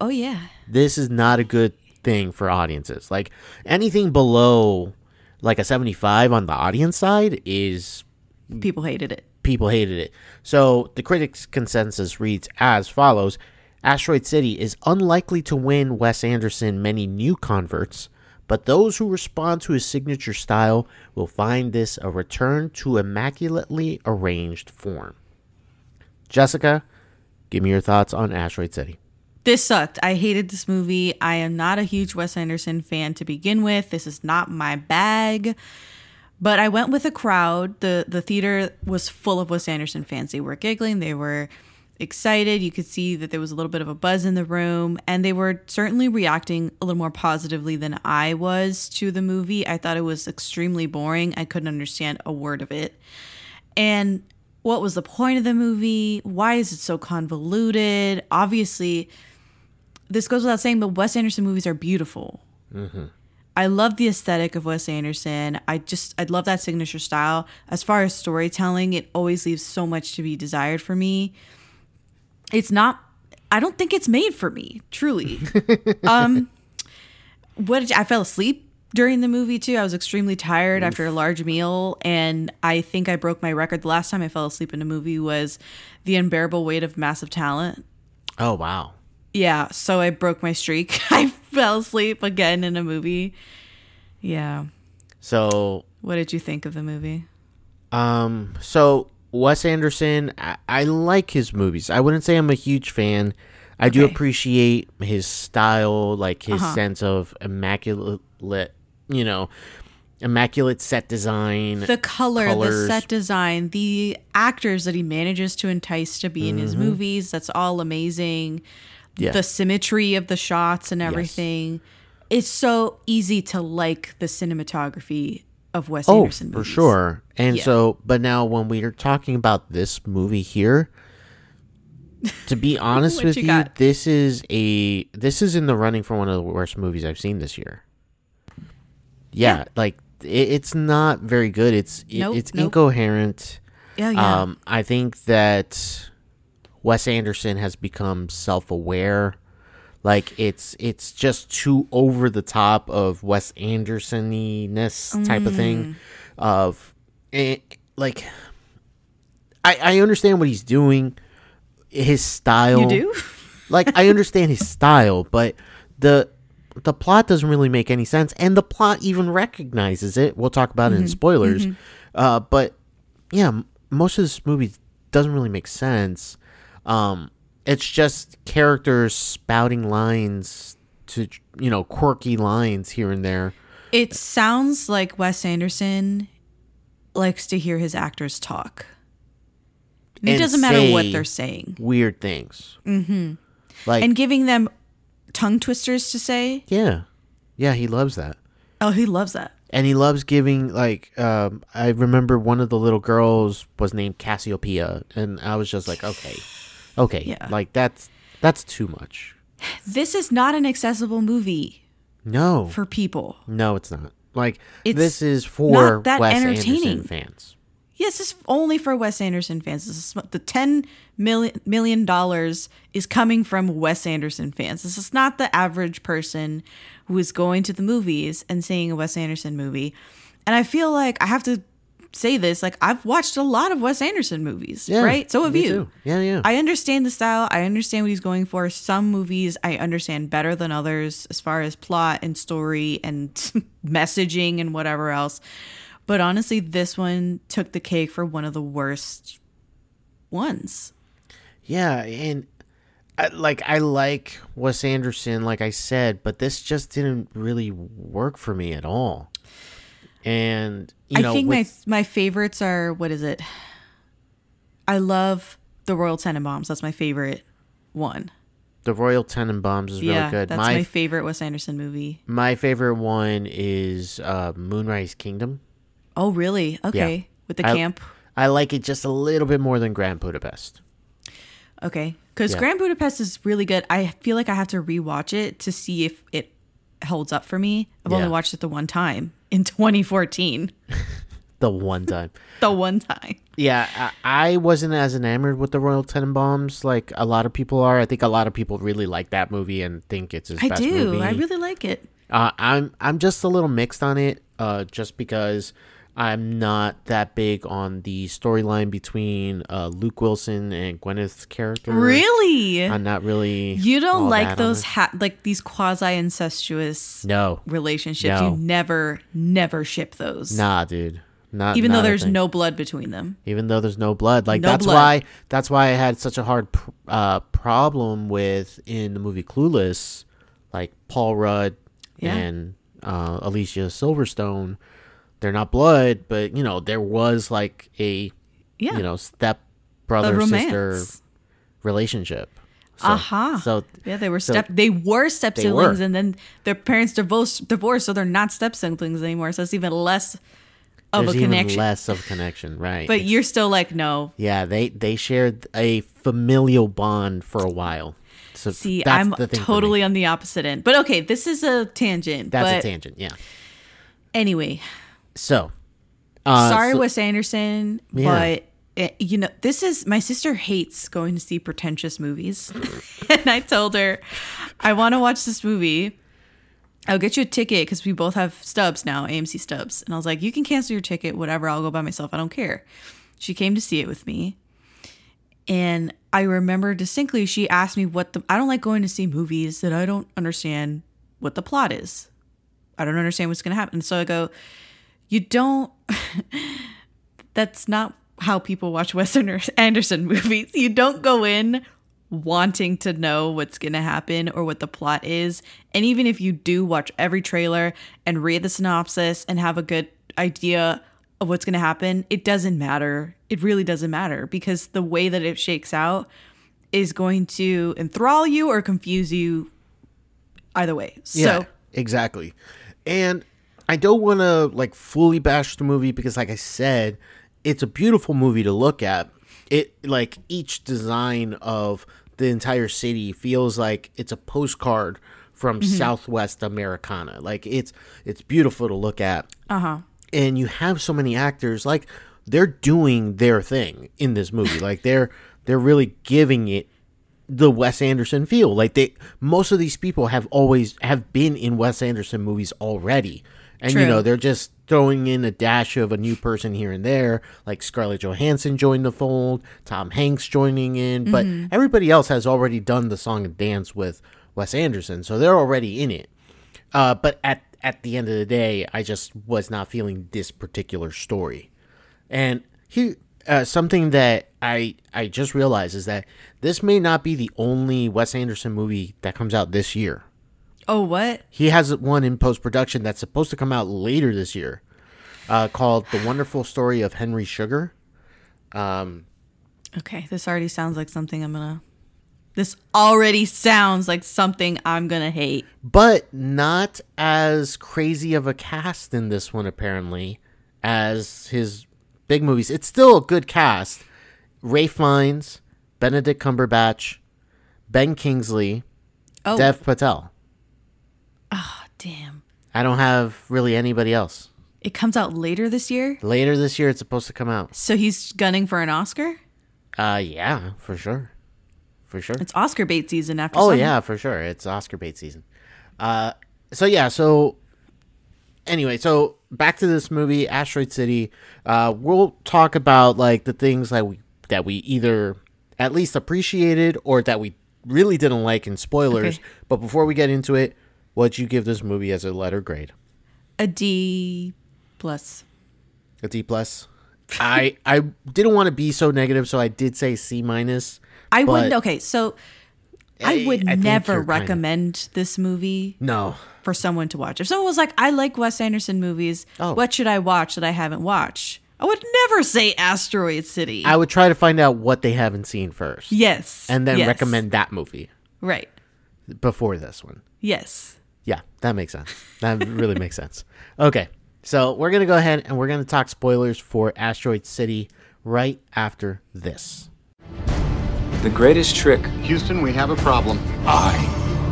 Speaker 2: oh, yeah.
Speaker 1: This is not a good thing for audiences. Like anything below like a 75 on the audience side is
Speaker 2: People hated it.
Speaker 1: people hated it. So the critics' consensus reads as follows Asteroid City is unlikely to win Wes Anderson many new converts, but those who respond to his signature style will find this a return to immaculately arranged form. Jessica, give me your thoughts on Asteroid City.
Speaker 2: This sucked. I hated this movie. I am not a huge Wes Anderson fan to begin with. This is not my bag. But I went with a crowd. The the theater was full of Wes Anderson fans. They were giggling, they were excited. You could see that there was a little bit of a buzz in the room, and they were certainly reacting a little more positively than I was to the movie. I thought it was extremely boring. I couldn't understand a word of it. And what was the point of the movie? Why is it so convoluted? Obviously, this goes without saying, but Wes Anderson movies are beautiful. I love the aesthetic of Wes Anderson. I just, I love that signature style. As far as storytelling, it always leaves so much to be desired for me. It's not, I don't think it's made for me, truly. um, what did you- I fell asleep during the movie too. I was extremely tired after a large meal, and I think I broke my record. The last time I fell asleep in a movie was The Unbearable Weight of Massive Talent.
Speaker 1: Oh, wow.
Speaker 2: Yeah, so I broke my streak. I fell asleep again in a movie. Yeah.
Speaker 1: So
Speaker 2: What did you think of the movie?
Speaker 1: Um, so Wes Anderson, I, I like his movies. I wouldn't say I'm a huge fan. I do appreciate his style, like his
Speaker 2: Uh-huh.
Speaker 1: sense of immaculate, you know, immaculate set design.
Speaker 2: The color, the set design, the actors that he manages to entice to be in his mm-hmm. movies, that's all amazing.
Speaker 1: Yeah.
Speaker 2: The symmetry of the shots and everything. It's so easy to like the cinematography of Wes
Speaker 1: oh,
Speaker 2: Anderson
Speaker 1: for sure. And
Speaker 2: Yeah.
Speaker 1: so, but now when we are talking about this movie here, to be honest with
Speaker 2: you
Speaker 1: you, this is a this is in the running for one of the worst movies I've seen this year. Yeah, like it, it's not very good. It's it-
Speaker 2: Nope,
Speaker 1: it's
Speaker 2: nope.
Speaker 1: incoherent.
Speaker 2: Yeah, yeah.
Speaker 1: Um, I think that Wes Anderson has become self-aware. Like it's it's just too over the top of Wes Andersoniness type of
Speaker 2: Mm.
Speaker 1: thing. Of eh, like, I I understand what he's doing. His style,
Speaker 2: you do?
Speaker 1: like I understand his style, but the the plot doesn't really make any sense, and the plot even recognizes it. We'll talk about it in spoilers. Uh, but yeah, m- most of this movie doesn't really make sense. Um, it's just characters spouting lines to you know quirky lines here and there.
Speaker 2: It sounds like Wes Anderson likes to hear his actors talk. It doesn't matter what they're saying.
Speaker 1: Weird things. Mm-hmm. Like
Speaker 2: And giving them tongue twisters to say.
Speaker 1: yeah, yeah, he loves that.
Speaker 2: Oh, he loves that.
Speaker 1: and he loves giving like um i remember one of the little girls was named cassiopeia and i was just like okay okay
Speaker 2: Yeah.
Speaker 1: like that's that's too much
Speaker 2: This is not an accessible movie
Speaker 1: no
Speaker 2: for people.
Speaker 1: no it's not like
Speaker 2: It's
Speaker 1: this is for wes
Speaker 2: entertaining.
Speaker 1: anderson fans
Speaker 2: Yes, this is only for Wes Anderson fans. This is the ten million million dollars is coming from Wes Anderson fans. This is not the average person who is going to the movies and seeing a Wes Anderson movie. And I feel like I have to say this: like I've watched a lot of Wes Anderson movies,
Speaker 1: yeah
Speaker 2: right? So have you.
Speaker 1: too. yeah yeah
Speaker 2: I understand the style. I understand what he's going for. Some movies I understand better than others as far as plot and story and messaging and whatever else. But honestly, this one took the cake for one of the worst ones.
Speaker 1: yeah and I, like i like wes anderson like i said but this just didn't really work for me at all and you know
Speaker 2: I think
Speaker 1: with-
Speaker 2: my my favorites are what is it? I love the Royal Tenenbaums. That's my favorite one.
Speaker 1: the royal tenenbaums is really
Speaker 2: yeah,
Speaker 1: good
Speaker 2: that's
Speaker 1: my
Speaker 2: my favorite Wes Anderson movie.
Speaker 1: My favorite one is uh, Moonrise Kingdom.
Speaker 2: Oh, really? Okay, with the
Speaker 1: I-
Speaker 2: camp.
Speaker 1: I like it just a little bit more than Grand Budapest.
Speaker 2: Okay, because
Speaker 1: Yeah.
Speaker 2: Grand Budapest is really good. I feel like I have to rewatch it to see if it holds up for me. I've only watched it the one time in 2014.
Speaker 1: The one time.
Speaker 2: The one time.
Speaker 1: yeah, I, I wasn't as enamored with the Royal Tenenbaums like a lot of people are. I think a lot of people really like that movie and think it's his
Speaker 2: I
Speaker 1: best
Speaker 2: do.
Speaker 1: movie.
Speaker 2: I really like it.
Speaker 1: Uh, I'm I'm just a little mixed on it, uh, just because I'm not that big on the storyline between uh, Luke Wilson and Gwyneth's character.
Speaker 2: Really?
Speaker 1: I'm not really.
Speaker 2: You don't like those ha- like these quasi incestuous
Speaker 1: No,
Speaker 2: relationships.
Speaker 1: No.
Speaker 2: You never, never ship those.
Speaker 1: nah, dude. Not
Speaker 2: Even though
Speaker 1: not a
Speaker 2: there's no blood between them.
Speaker 1: even though there's no blood like
Speaker 2: No
Speaker 1: that's
Speaker 2: blood.
Speaker 1: why that's why i had such a hard pr- uh, problem with in the movie clueless like paul rudd
Speaker 2: Yeah.
Speaker 1: and uh, alicia silverstone they're not blood but you know there was like a
Speaker 2: Yeah.
Speaker 1: you know step brother sister relationship so,
Speaker 2: Aha.
Speaker 1: so
Speaker 2: Yeah, they were
Speaker 1: so-
Speaker 2: step. They were step
Speaker 1: They
Speaker 2: siblings,
Speaker 1: were.
Speaker 2: and then their parents divorced. Divorced, so they're not step siblings anymore. So it's even less of
Speaker 1: there's
Speaker 2: a
Speaker 1: even
Speaker 2: connection.
Speaker 1: less of a connection right
Speaker 2: but
Speaker 1: It's-
Speaker 2: you're still like, no.
Speaker 1: yeah they they shared a familial bond for a while so
Speaker 2: See,
Speaker 1: that's
Speaker 2: I'm totally on the opposite end. But okay, this is a tangent.
Speaker 1: that's a tangent yeah
Speaker 2: Anyway,
Speaker 1: So, uh,
Speaker 2: sorry,
Speaker 1: so-
Speaker 2: Wes Anderson,
Speaker 1: Yeah.
Speaker 2: but it, you know, this is my sister hates going to see pretentious movies, and I told her I want to watch this movie. I'll get you a ticket because we both have stubs now, AMC stubs, and I was like, you can cancel your ticket, whatever. I'll go by myself. I don't care. She came to see it with me, and I remember distinctly she asked me what the I don't like going to see movies that I don't understand what the plot is. I don't understand what's going to happen. So I go, you don't that's not how people watch Wes Anderson movies. You don't go in wanting to know what's going to happen or what the plot is. And even if you do watch every trailer and read the synopsis and have a good idea of what's going to happen, it doesn't matter. It really doesn't matter because the way that it shakes out is going to enthrall you or confuse you either way.
Speaker 1: Yeah,
Speaker 2: So,
Speaker 1: exactly. And I don't want to like fully bash the movie because, like I said, it's a beautiful movie to look at. It like each design of the entire city feels like it's a postcard from Southwest Americana. Like it's it's beautiful to look at.
Speaker 2: uh-huh.
Speaker 1: and you have so many actors like they're doing their thing in this movie like they're they're really giving it the Wes Anderson feel like they most of these people have always have been in Wes Anderson movies already and you know they're just throwing in a dash of a new person here and there like Scarlett Johansson joined the fold Tom Hanks joining in but everybody else has already done the song and dance with Wes Anderson so they're already in it Uh, but at at the end of the day, I just was not feeling this particular story. And he uh, something that I I just realized is that this may not be the only Wes Anderson movie that comes out this year.
Speaker 2: Oh, what?
Speaker 1: He has one in post production that's supposed to come out later this year, uh, called "The Wonderful Story of Henry Sugar." Um,
Speaker 2: Okay, this already sounds like something I'm gonna. This already sounds like something I'm gonna hate.
Speaker 1: but not as crazy of a cast in this one apparently as his big movies. It's still a good cast. Ray Fiennes, Benedict Cumberbatch, Ben Kingsley,
Speaker 2: Oh,
Speaker 1: Dev Patel.
Speaker 2: Damn!
Speaker 1: I don't have really anybody else.
Speaker 2: It comes out later this year,
Speaker 1: Later this year, it's supposed to come out.
Speaker 2: so he's gunning for an Oscar.
Speaker 1: Uh, yeah, for sure, for sure.
Speaker 2: It's Oscar bait season after.
Speaker 1: Oh
Speaker 2: summer.
Speaker 1: yeah, for sure. It's Oscar bait season. Uh, so yeah, so anyway, so back to this movie, Asteroid City. Uh, we'll talk about like the things that we that we either at least appreciated or that we really didn't like in spoilers.
Speaker 2: Okay.
Speaker 1: But before we get into it, what'd you give this movie as a letter grade?
Speaker 2: a D plus.
Speaker 1: A D plus. I I didn't want to be so negative, so I did say C minus.
Speaker 2: I wouldn't. Okay, so I
Speaker 1: I-
Speaker 2: would
Speaker 1: I
Speaker 2: never
Speaker 1: you're kinda-
Speaker 2: recommend this movie
Speaker 1: No,
Speaker 2: for someone to watch. If someone was like, "I like Wes Anderson movies.
Speaker 1: Oh.
Speaker 2: What should I watch that I haven't watched?" I would never say Asteroid City.
Speaker 1: I would try to find out what they haven't seen first,
Speaker 2: yes,
Speaker 1: and then
Speaker 2: yes.
Speaker 1: recommend that movie.
Speaker 2: Right.
Speaker 1: before this one.
Speaker 2: Yes.
Speaker 1: Yeah, that makes sense. That really makes sense. Okay, so we're going to go ahead and we're going to talk spoilers for Asteroid City right after this.
Speaker 3: The greatest trick
Speaker 5: Houston, we have a problem. I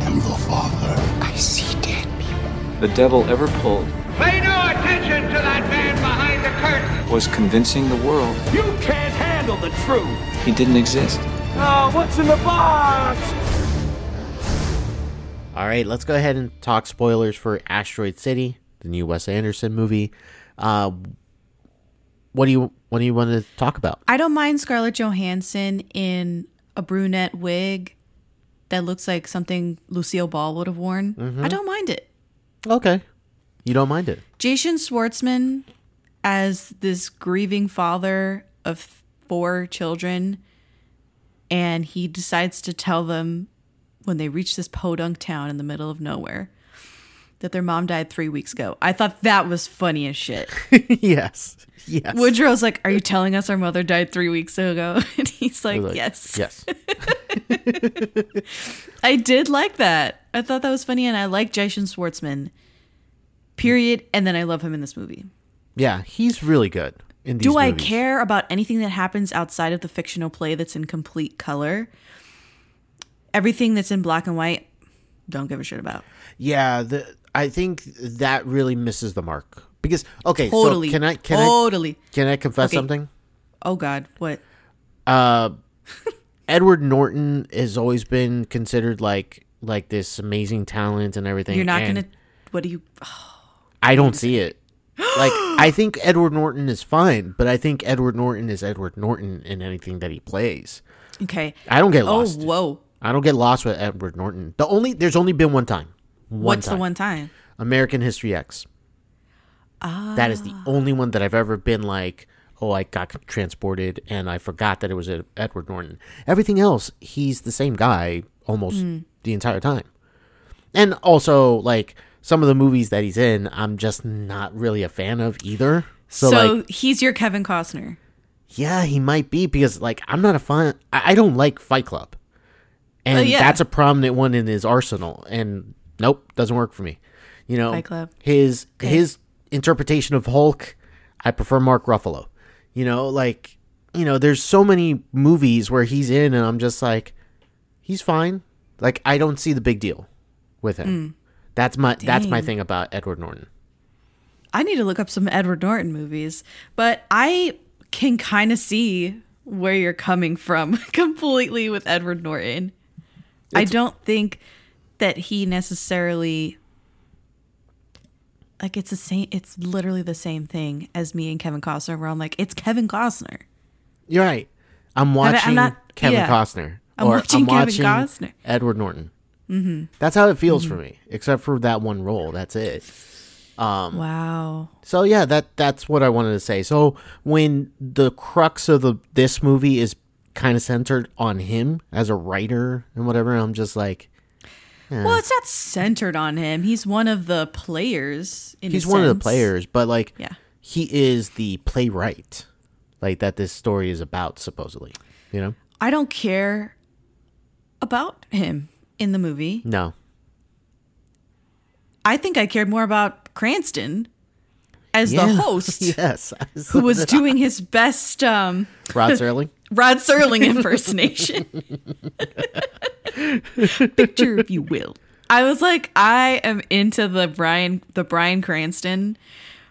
Speaker 5: am the father. I see dead people.
Speaker 3: the devil ever pulled
Speaker 6: Pay no attention to that man behind the curtain.
Speaker 3: was convincing the world
Speaker 4: You can't handle the truth.
Speaker 3: he didn't exist.
Speaker 4: Oh, what's in the box?
Speaker 1: All right, let's go ahead and talk spoilers for Asteroid City, the new Wes Anderson movie. Uh, what do you what do you want to talk about?
Speaker 2: I don't mind Scarlett Johansson in a brunette wig that looks like something Lucille Ball would have worn.
Speaker 1: Mm-hmm.
Speaker 2: I don't mind it.
Speaker 1: Okay, you don't mind it.
Speaker 2: Jason Schwartzman as this grieving father of four children, and he decides to tell them when they reach this podunk town in the middle of nowhere that their mom died three weeks ago. I thought that was funny as shit.
Speaker 1: yes, yes.
Speaker 2: Woodrow's like, Are you telling us our mother died three weeks ago? And he's like,
Speaker 1: Like,
Speaker 2: Yes.
Speaker 1: yes.
Speaker 2: I did like that. I thought that was funny, and I like Jason Schwartzman. Period. And then I love him in this movie.
Speaker 1: Yeah, he's really good in these.
Speaker 2: Do I care about anything that happens outside of the fictional play that's in complete color? Everything that's in black and white, don't give a shit about.
Speaker 1: Yeah, the I think that really misses the mark because okay,
Speaker 2: Totally.
Speaker 1: so can I can
Speaker 2: totally.
Speaker 1: I can I confess
Speaker 2: Okay.
Speaker 1: something?
Speaker 2: Oh God, what?
Speaker 1: Uh, Edward Norton has always been considered like like this amazing talent and everything.
Speaker 2: You're not gonna. What do you?
Speaker 1: I don't see it. Like I think Edward Norton is fine, but I think Edward Norton is Edward Norton in anything that he plays.
Speaker 2: Okay.
Speaker 1: I don't get lost.
Speaker 2: Oh
Speaker 1: lost.
Speaker 2: whoa.
Speaker 1: I don't get lost with Edward Norton. The only there's only been one time. One
Speaker 2: What's
Speaker 1: time.
Speaker 2: the one time?
Speaker 1: American History X. Ah. That is the
Speaker 2: Ah.
Speaker 1: only one that I've ever been like, oh, I got transported and I forgot that it was Ed- Edward Norton. Everything else, he's the same guy almost
Speaker 2: Hmm.
Speaker 1: the entire time. And also, like, some of the movies that he's in, I'm just not really a fan of either. So,
Speaker 2: So,
Speaker 1: like,
Speaker 2: he's your Kevin Costner.
Speaker 1: yeah, he might be because, like, I'm not a fan. I, I don't like Fight Club. And
Speaker 2: Oh, yeah.
Speaker 1: that's a prominent one in his arsenal. And nope, doesn't work for me. You know,
Speaker 2: Fight Club.
Speaker 1: his his interpretation of Hulk, I prefer Mark Ruffalo. You know, like you know, there's so many movies where he's in, and I'm just like, he's fine. Like I don't see the big deal with him. Hmm. That's my that's my. Thing about Edward Norton.
Speaker 2: I need to look up some Edward Norton movies, but I can kind of see where you're coming from completely with Edward Norton. I don't think that he necessarily like it's the same it's literally the same thing as me and Kevin Costner where I'm like it's Kevin Costner.
Speaker 1: You're right. I'm watching I'm
Speaker 2: not-
Speaker 1: Kevin
Speaker 2: yeah.
Speaker 1: Costner.
Speaker 2: I'm
Speaker 1: or
Speaker 2: watching
Speaker 1: I'm
Speaker 2: Kevin
Speaker 1: watching
Speaker 2: Costner.
Speaker 1: Edward Norton. Mm-hmm. That's how it feels for me, except for that one role. That's it.
Speaker 2: wow.
Speaker 1: So yeah, that that's what I wanted to say. So when the crux of the this movie is kind of centered on him as a writer and whatever, I'm just like,
Speaker 2: Well, it's not centered on him. He's one of the players. In
Speaker 1: he's one of the players, but like,
Speaker 2: Yeah.
Speaker 1: he is the playwright, like that this story is about supposedly. You know?
Speaker 2: I don't care about him in the movie.
Speaker 1: No,
Speaker 2: I think I cared more about Cranston as
Speaker 1: Yeah.
Speaker 2: the host,
Speaker 1: yes,
Speaker 2: who was doing his best um,
Speaker 1: Rod Serling.
Speaker 2: Rod Serling impersonation. Picture, if you will. I was like, I am into the Bryan, the Bryan Cranston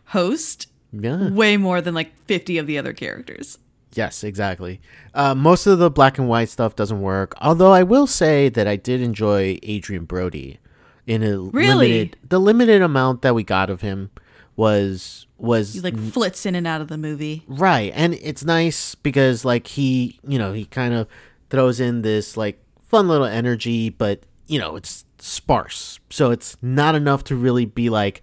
Speaker 2: host
Speaker 1: Yeah.
Speaker 2: way more than like 50 of the other characters.
Speaker 1: Yes, exactly. Uh, most of the black and white stuff doesn't work. Although I will say that I did enjoy Adrien Brody in a
Speaker 2: Really?
Speaker 1: limited. The limited amount that we got of him was was
Speaker 2: He like flits in and out of the movie.
Speaker 1: right, and it's nice because like he, you know, he kind of throws in this like fun little energy, but you know, it's sparse, so it's not enough to really be like,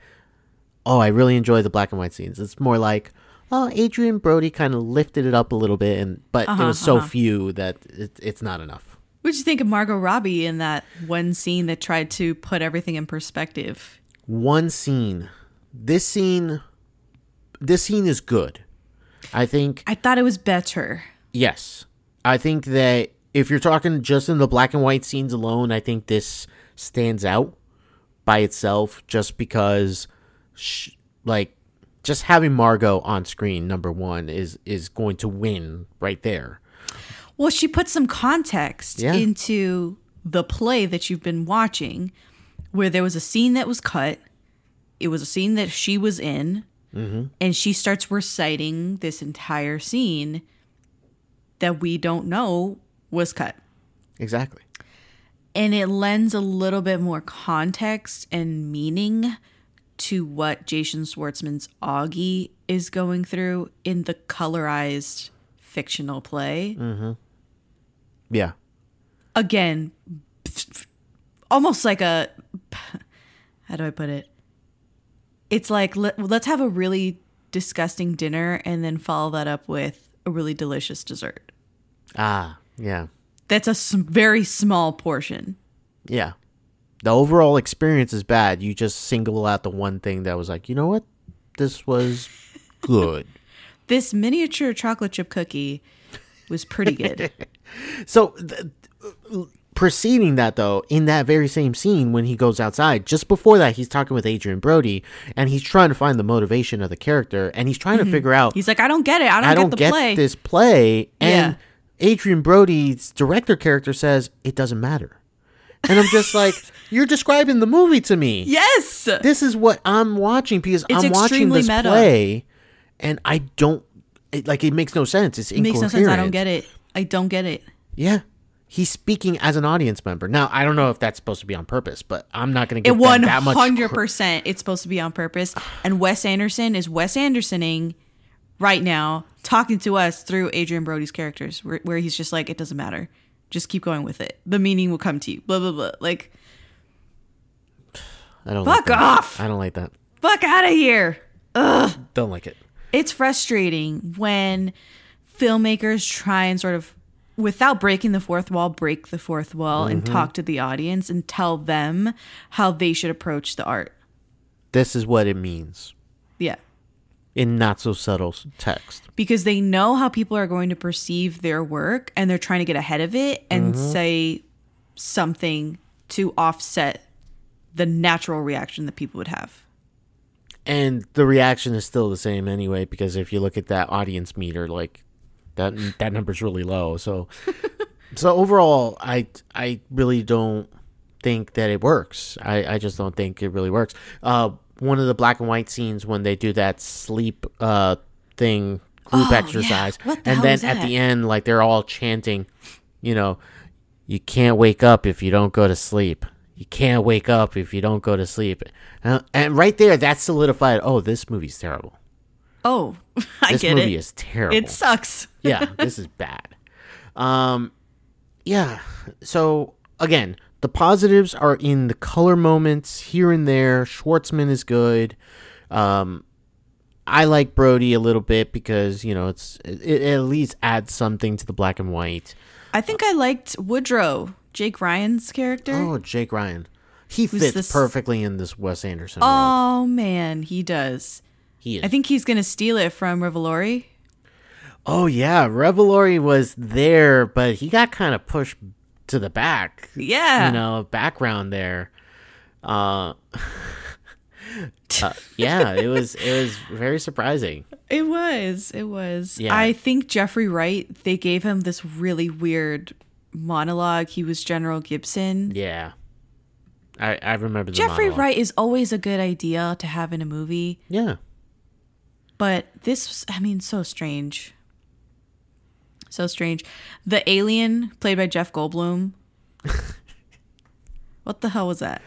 Speaker 1: oh, I really enjoy the black and white scenes. It's more like, oh, Adrien Brody kind of lifted it up a little bit, and but it uh-huh, was so uh-huh. few that it, it's not enough.
Speaker 2: What'd you think of Margot Robbie in that one scene that tried to put everything in perspective?
Speaker 1: One scene, this scene, this scene is good. I think
Speaker 2: I thought it was better.
Speaker 1: yes, I think that if you're talking just in the black and white scenes alone, I think this stands out by itself, just because, sh- like, just having Margot on screen, number one, is is going to win right there.
Speaker 2: Well, she put some context
Speaker 1: Yeah.
Speaker 2: into the play that you've been watching, where there was a scene that was cut. It was a scene that she was in, mm-hmm. and she starts reciting this entire scene that we don't know was cut.
Speaker 1: Exactly.
Speaker 2: And it lends a little bit more context and meaning to what Jason Schwartzman's Augie is going through in the colorized fictional play. Mm-hmm.
Speaker 1: Yeah.
Speaker 2: again almost like a how do i put it it's like let, let's have a really disgusting dinner and then follow that up with a really delicious dessert
Speaker 1: Ah. Yeah.
Speaker 2: that's a s- very small portion
Speaker 1: Yeah. The overall experience is bad. You just single out the one thing that was like, you know what? This was good.
Speaker 2: this miniature chocolate chip cookie was pretty good
Speaker 1: so, th- preceding that, though, in that very same scene when he goes outside, just before that, he's talking with Adrien Brody and he's trying to find the motivation of the character and he's trying to mm-hmm. figure out,
Speaker 2: he's like i don't get it i don't,
Speaker 1: I don't
Speaker 2: get the
Speaker 1: get
Speaker 2: play
Speaker 1: this play. And
Speaker 2: Yeah.
Speaker 1: Adrien Brody's director character says, it doesn't matter. And I'm just like, you're describing the movie to me.
Speaker 2: yes
Speaker 1: this is what I'm watching because
Speaker 2: It's
Speaker 1: I'm watching this
Speaker 2: meta.
Speaker 1: play, and I don't it, like it makes no sense. It's
Speaker 2: it makes no sense i don't get it i don't get it
Speaker 1: Yeah, he's speaking as an audience member. Now I don't know if that's supposed to be on purpose, but I'm not going to
Speaker 2: get
Speaker 1: It
Speaker 2: one
Speaker 1: that, that much.
Speaker 2: one
Speaker 1: hundred
Speaker 2: percent. It's supposed to be on purpose. And Wes Anderson is Wes Andersoning right now, talking to us through Adrien Brody's characters, where, where he's just like, it doesn't matter, just keep going with it. The meaning will come to you. Blah blah blah. Like,
Speaker 1: I don't
Speaker 2: Fuck
Speaker 1: like that.
Speaker 2: off!
Speaker 1: I don't like that.
Speaker 2: fuck out of here. Ugh.
Speaker 1: Don't like it.
Speaker 2: It's frustrating when filmmakers try and sort of, without breaking the fourth wall, break the fourth wall and mm-hmm. talk to the audience and tell them how they should approach the art.
Speaker 1: This is what it means
Speaker 2: Yeah.
Speaker 1: in not so subtle text.
Speaker 2: because they know how people are going to perceive their work and they're trying to get ahead of it and mm-hmm. say something to offset the natural reaction that people would have.
Speaker 1: And the reaction is still the same anyway because if you look at that audience meter, like that that number's really low. So so overall, I I really don't think that it works. I I just don't think it really works. Uh, one of the black and white scenes when they do that sleep uh thing group
Speaker 2: Oh, yeah.
Speaker 1: exercise,
Speaker 2: What the
Speaker 1: and
Speaker 2: hell
Speaker 1: then at the end, like they're all chanting, you know, you can't wake up if you don't go to sleep. You can't wake up if you don't go to sleep. Uh, and right there, that solidified. Oh, this movie's terrible.
Speaker 2: Oh, I
Speaker 1: This
Speaker 2: get
Speaker 1: movie
Speaker 2: it.
Speaker 1: is terrible.
Speaker 2: It sucks.
Speaker 1: yeah, this is bad. Um, yeah. So again, the positives are in the color moments here and there. Schwartzman is good. Um, I like Brody a little bit because you know it's it, it at least adds something to the black and white.
Speaker 2: I think I liked Woodrow, Jake Ryan's character.
Speaker 1: Oh, Jake Ryan, he
Speaker 2: Who's
Speaker 1: fits
Speaker 2: this-
Speaker 1: perfectly in this Wes Anderson world.
Speaker 2: Oh man, he does.
Speaker 1: He is.
Speaker 2: I think he's gonna steal it from Revolori.
Speaker 1: Oh yeah, Revolori was there, but he got kind of pushed to the back.
Speaker 2: Yeah.
Speaker 1: you know, background there. Uh, uh, yeah, it was it was very surprising.
Speaker 2: It was. It was.
Speaker 1: Yeah.
Speaker 2: I think Jeffrey Wright, they gave him this really weird monologue. He was General Gibson.
Speaker 1: Yeah, I I remember the
Speaker 2: Jeffrey
Speaker 1: monologue.
Speaker 2: Wright is always a good idea to have in a movie,
Speaker 1: Yeah,
Speaker 2: but this I mean, so strange. So strange. The alien played by Jeff Goldblum. what the hell was that?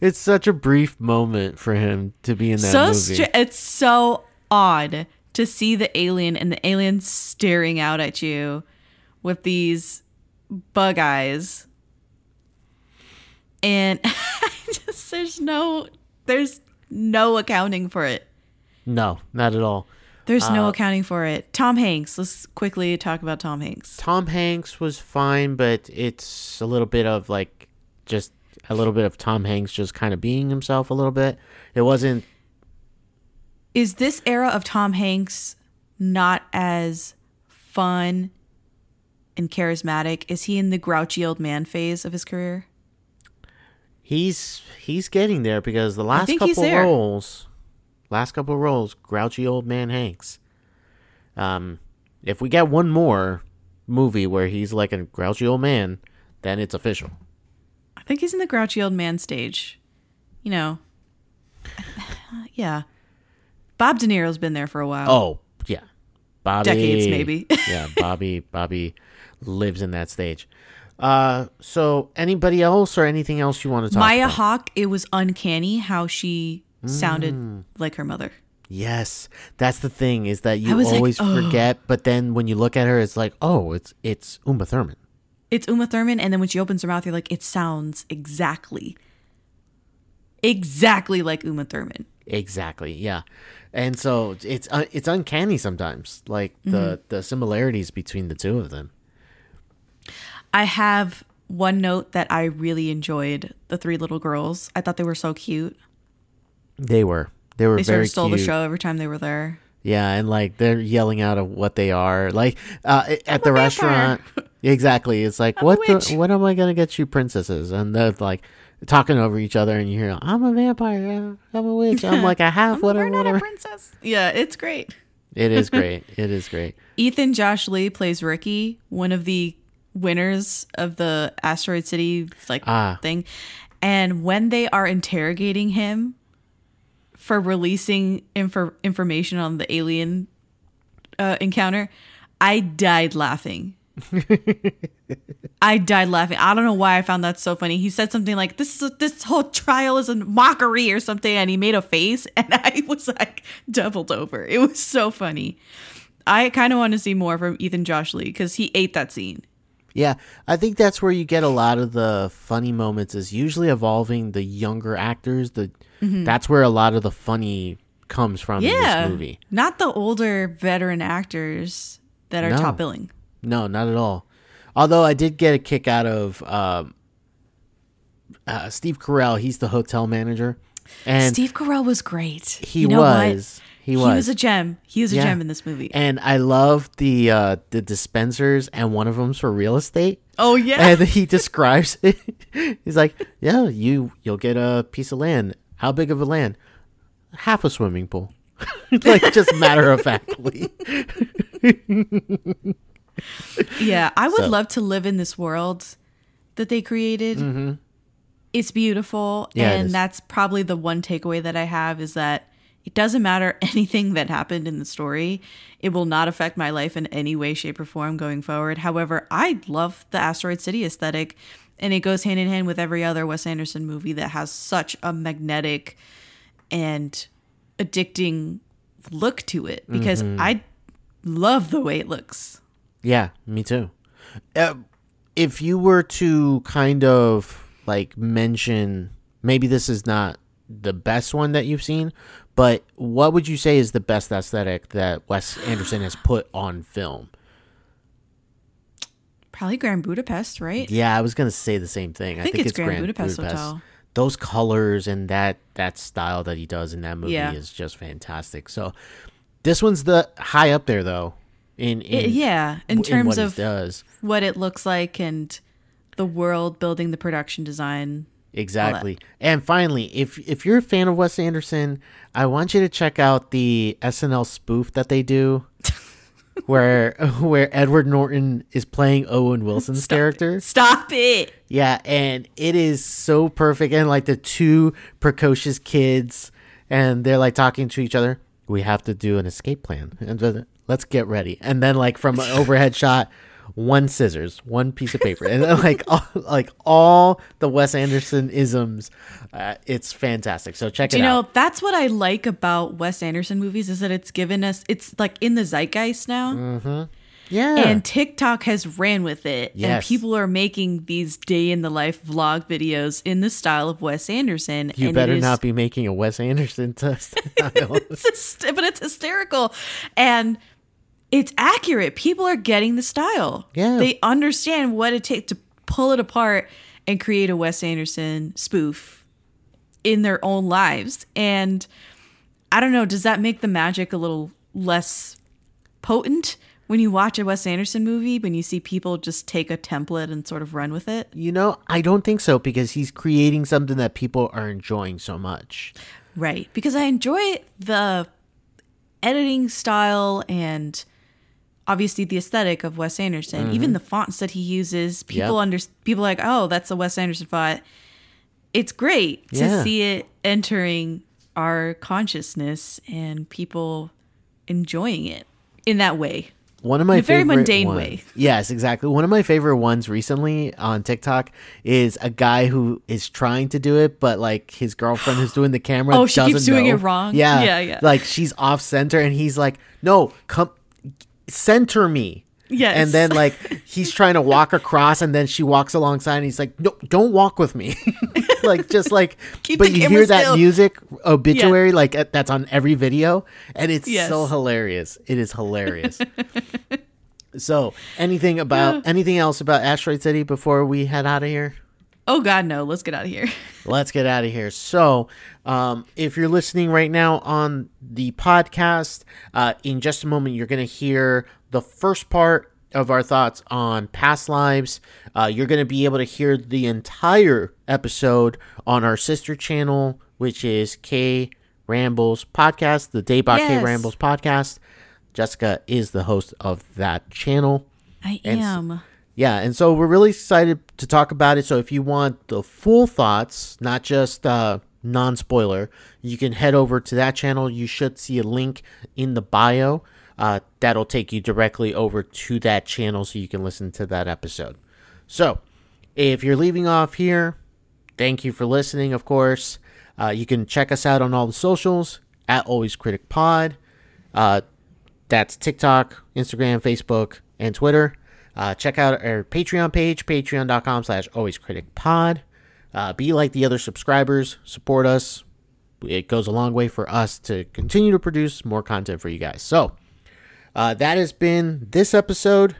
Speaker 1: it's such a brief moment for him to be in that
Speaker 2: so
Speaker 1: movie.
Speaker 2: stra- it's so odd to see the alien and the alien staring out at you with these bug eyes and just there's no there's no accounting for it
Speaker 1: no, not at all.
Speaker 2: there's
Speaker 1: Uh,
Speaker 2: no accounting for it. Tom hanks let's quickly talk about tom hanks.
Speaker 1: Tom Hanks was fine, but it's a little bit of like just a little bit of Tom Hanks just kind of being himself a little bit. It wasn't
Speaker 2: is this era of tom hanks not as fun and charismatic? Is he in the grouchy old man phase of his career?
Speaker 1: He's he's getting there because the last couple roles, last couple roles, grouchy old man Hanks. Um, if we get one more movie where he's like a grouchy old man, then it's official.
Speaker 2: I think he's in the grouchy old man stage. You know. yeah. Bob De Niro's been there for a while.
Speaker 1: Oh yeah, Bobby.
Speaker 2: Decades, maybe.
Speaker 1: yeah, Bobby. Bobby lives in that stage. Uh, so anybody else or anything else you want to talk
Speaker 2: Maya
Speaker 1: about?
Speaker 2: Hawke, it was uncanny how she sounded
Speaker 1: Mm.
Speaker 2: like her mother.
Speaker 1: Yes, that's the thing is that you
Speaker 2: was like,
Speaker 1: always
Speaker 2: "Oh."
Speaker 1: forget, but then when you look at her, it's like, oh, it's it's Uma Thurman.
Speaker 2: It's Uma Thurman, and then when she opens her mouth, you're like, it sounds exactly, exactly like Uma Thurman.
Speaker 1: Exactly. Yeah. And so it's uh, it's uncanny sometimes, like the
Speaker 2: Mm-hmm.
Speaker 1: the similarities between the two of them.
Speaker 2: I have one note that I really enjoyed the three little girls. I thought they were so cute.
Speaker 1: They were they were
Speaker 2: They sort of stole
Speaker 1: cute.
Speaker 2: the show every time they were there.
Speaker 1: Yeah, and like they're yelling out of what they are. Like uh, at the restaurant. Exactly. It's like
Speaker 2: I'm
Speaker 1: what the, what am I gonna get you princesses? And they're like talking over each other, and you hear, "I'm a vampire. I'm a witch. I'm like a half whatever,
Speaker 2: We're not a
Speaker 1: whatever."
Speaker 2: princess. Yeah, it's great.
Speaker 1: It is great. It is great.
Speaker 2: Ethan Josh Lee plays Ricky, one of the winners of the Asteroid City like
Speaker 1: Ah.
Speaker 2: thing. And when they are interrogating him for releasing info- information on the alien uh, encounter, I died laughing. I died laughing. I don't know why I found that so funny. He said something like, "This is a, this whole trial is a mockery" or something, and he made a face, and I was like doubled over. It was so funny. I kind of want to see more from Ethan Josh Lee because he ate that scene.
Speaker 1: Yeah, I think that's where you get a lot of the funny moments. Is usually evolving the younger actors. The that's where a lot of the funny comes from in
Speaker 2: Yeah,
Speaker 1: this movie.
Speaker 2: not the older veteran actors that are
Speaker 1: No.
Speaker 2: top billing.
Speaker 1: No, not at all. Although I did get a kick out of um, uh, Steve Carell. He's the hotel manager, and
Speaker 2: Steve Carell was great.
Speaker 1: he
Speaker 2: You know
Speaker 1: was he
Speaker 2: He
Speaker 1: was
Speaker 2: was a gem. He was a
Speaker 1: Yeah.
Speaker 2: gem in this movie.
Speaker 1: And I love the uh, the dispensers, and one of them's for real estate.
Speaker 2: oh yeah,
Speaker 1: And he describes it. He's like, "Yeah, you you'll get a piece of land. How big of a land? Half a swimming pool." like just matter of factly.
Speaker 2: Yeah, I would
Speaker 1: So-
Speaker 2: love to live in this world that they created. It's beautiful,
Speaker 1: Mm-hmm. Yeah,
Speaker 2: and
Speaker 1: is.
Speaker 2: that's probably the one takeaway that I have is that it doesn't matter anything that happened in the story. It will not affect my life in any way, shape, or form going forward. However, I love the Asteroid City aesthetic, and it goes hand in hand with every other Wes Anderson movie that has such a magnetic and addicting look to it because
Speaker 1: Mm-hmm.
Speaker 2: I love the way it looks.
Speaker 1: Yeah, me too. Uh, if you were to kind of like mention maybe this is not the best one that you've seen, but what would you say is the best aesthetic that Wes Anderson has put on film?
Speaker 2: Probably Grand Budapest, right?
Speaker 1: Yeah, I was gonna say the same thing. I
Speaker 2: think it's Grand Budapest Hotel.
Speaker 1: Those colors and that that style that he does in that movie
Speaker 2: Yeah.
Speaker 1: is just fantastic. So this one's the high up there though. In, in
Speaker 2: It- yeah, in
Speaker 1: in
Speaker 2: terms
Speaker 1: what
Speaker 2: of
Speaker 1: does
Speaker 2: what it looks like and the world building, the production design.
Speaker 1: exactly. And finally, if if you're a fan of Wes Anderson, I want you to check out the SNL spoof that they do. where where Edward Norton is playing Owen Wilson's character.
Speaker 2: Stop it!
Speaker 1: Yeah, and it is so perfect. And like the two precocious kids, and they're like talking to each other. We have to do an escape plan, and uh, let's get ready. And then like from an overhead shot, one scissors, one piece of paper, and then like all, like all the Wes Anderson isms. Uh, it's fantastic. So check
Speaker 2: Do
Speaker 1: it
Speaker 2: you know that's what I like about Wes Anderson movies is that it's given us it's like in the zeitgeist now.
Speaker 1: Yeah,
Speaker 2: And TikTok has ran with it, and people are making these day in the life vlog videos in the style of Wes Anderson.
Speaker 1: you
Speaker 2: and
Speaker 1: better
Speaker 2: is-
Speaker 1: not be making a Wes Anderson test.
Speaker 2: it's but it's hysterical and it's accurate. People are getting the style.
Speaker 1: Yeah.
Speaker 2: They understand what it takes to pull it apart and create a Wes Anderson spoof in their own lives. And I don't know, does that make the magic a little less potent when you watch a Wes Anderson movie when you see people just take a template and sort of run with it?
Speaker 1: you know, I don't think so because he's creating something that people are enjoying so much.
Speaker 2: Right. Because I enjoy the editing style and obviously the aesthetic of Wes Anderson. Even the fonts that he uses, people
Speaker 1: Mm-hmm. Yep.
Speaker 2: under people like, "Oh, that's a Wes Anderson font." It's great to
Speaker 1: Yeah.
Speaker 2: see it entering our consciousness and people enjoying it in that way.
Speaker 1: One of my
Speaker 2: very
Speaker 1: favorite
Speaker 2: mundane
Speaker 1: ones-
Speaker 2: way.
Speaker 1: Yes, exactly. One of my favorite ones recently on TikTok is a guy who is trying to do it, but like his girlfriend who's doing the camera.
Speaker 2: Oh, she keeps doing
Speaker 1: know.
Speaker 2: it wrong?
Speaker 1: Yeah,
Speaker 2: Yeah, yeah.
Speaker 1: Like she's off center, and he's like, "No, come center me."
Speaker 2: Yes.
Speaker 1: And then like he's trying to walk across, and then she walks alongside, and he's like, "No, don't walk with me." like just like,
Speaker 2: Keep
Speaker 1: but you hear that
Speaker 2: still.
Speaker 1: music obituary like uh, that's on every video, and it's
Speaker 2: Yes.
Speaker 1: so hilarious. It is hilarious. So, anything about anything else about Asteroid City before we head out of here?
Speaker 2: Oh god, no, let's get out of here.
Speaker 1: Let's get out of here. So, um, if you're listening right now on the podcast, uh, in just a moment, you're going to hear the first part of our thoughts on past lives. Uh, you're going to be able to hear the entire episode on our sister channel, which is K Rambles Podcast, the Daebak K
Speaker 2: Yes.
Speaker 1: Rambles Podcast. Jessica is the host of that channel.
Speaker 2: I
Speaker 1: And
Speaker 2: am.
Speaker 1: Yeah, and so we're really excited to talk about it. So if you want the full thoughts, not just uh, non spoiler, you can head over to that channel. You should see a link in the bio uh, that'll take you directly over to that channel so you can listen to that episode. So if you're leaving off here, thank you for listening, of course. Uh, you can check us out on all the socials at Always Critic Pod. Uh, that's TikTok, Instagram, Facebook, and Twitter. Uh, check out our Patreon page, patreon.com slash alwayscriticpod. Uh, be like the other subscribers. Support us. It goes a long way for us to continue to produce more content for you guys. So, uh, that has been this episode.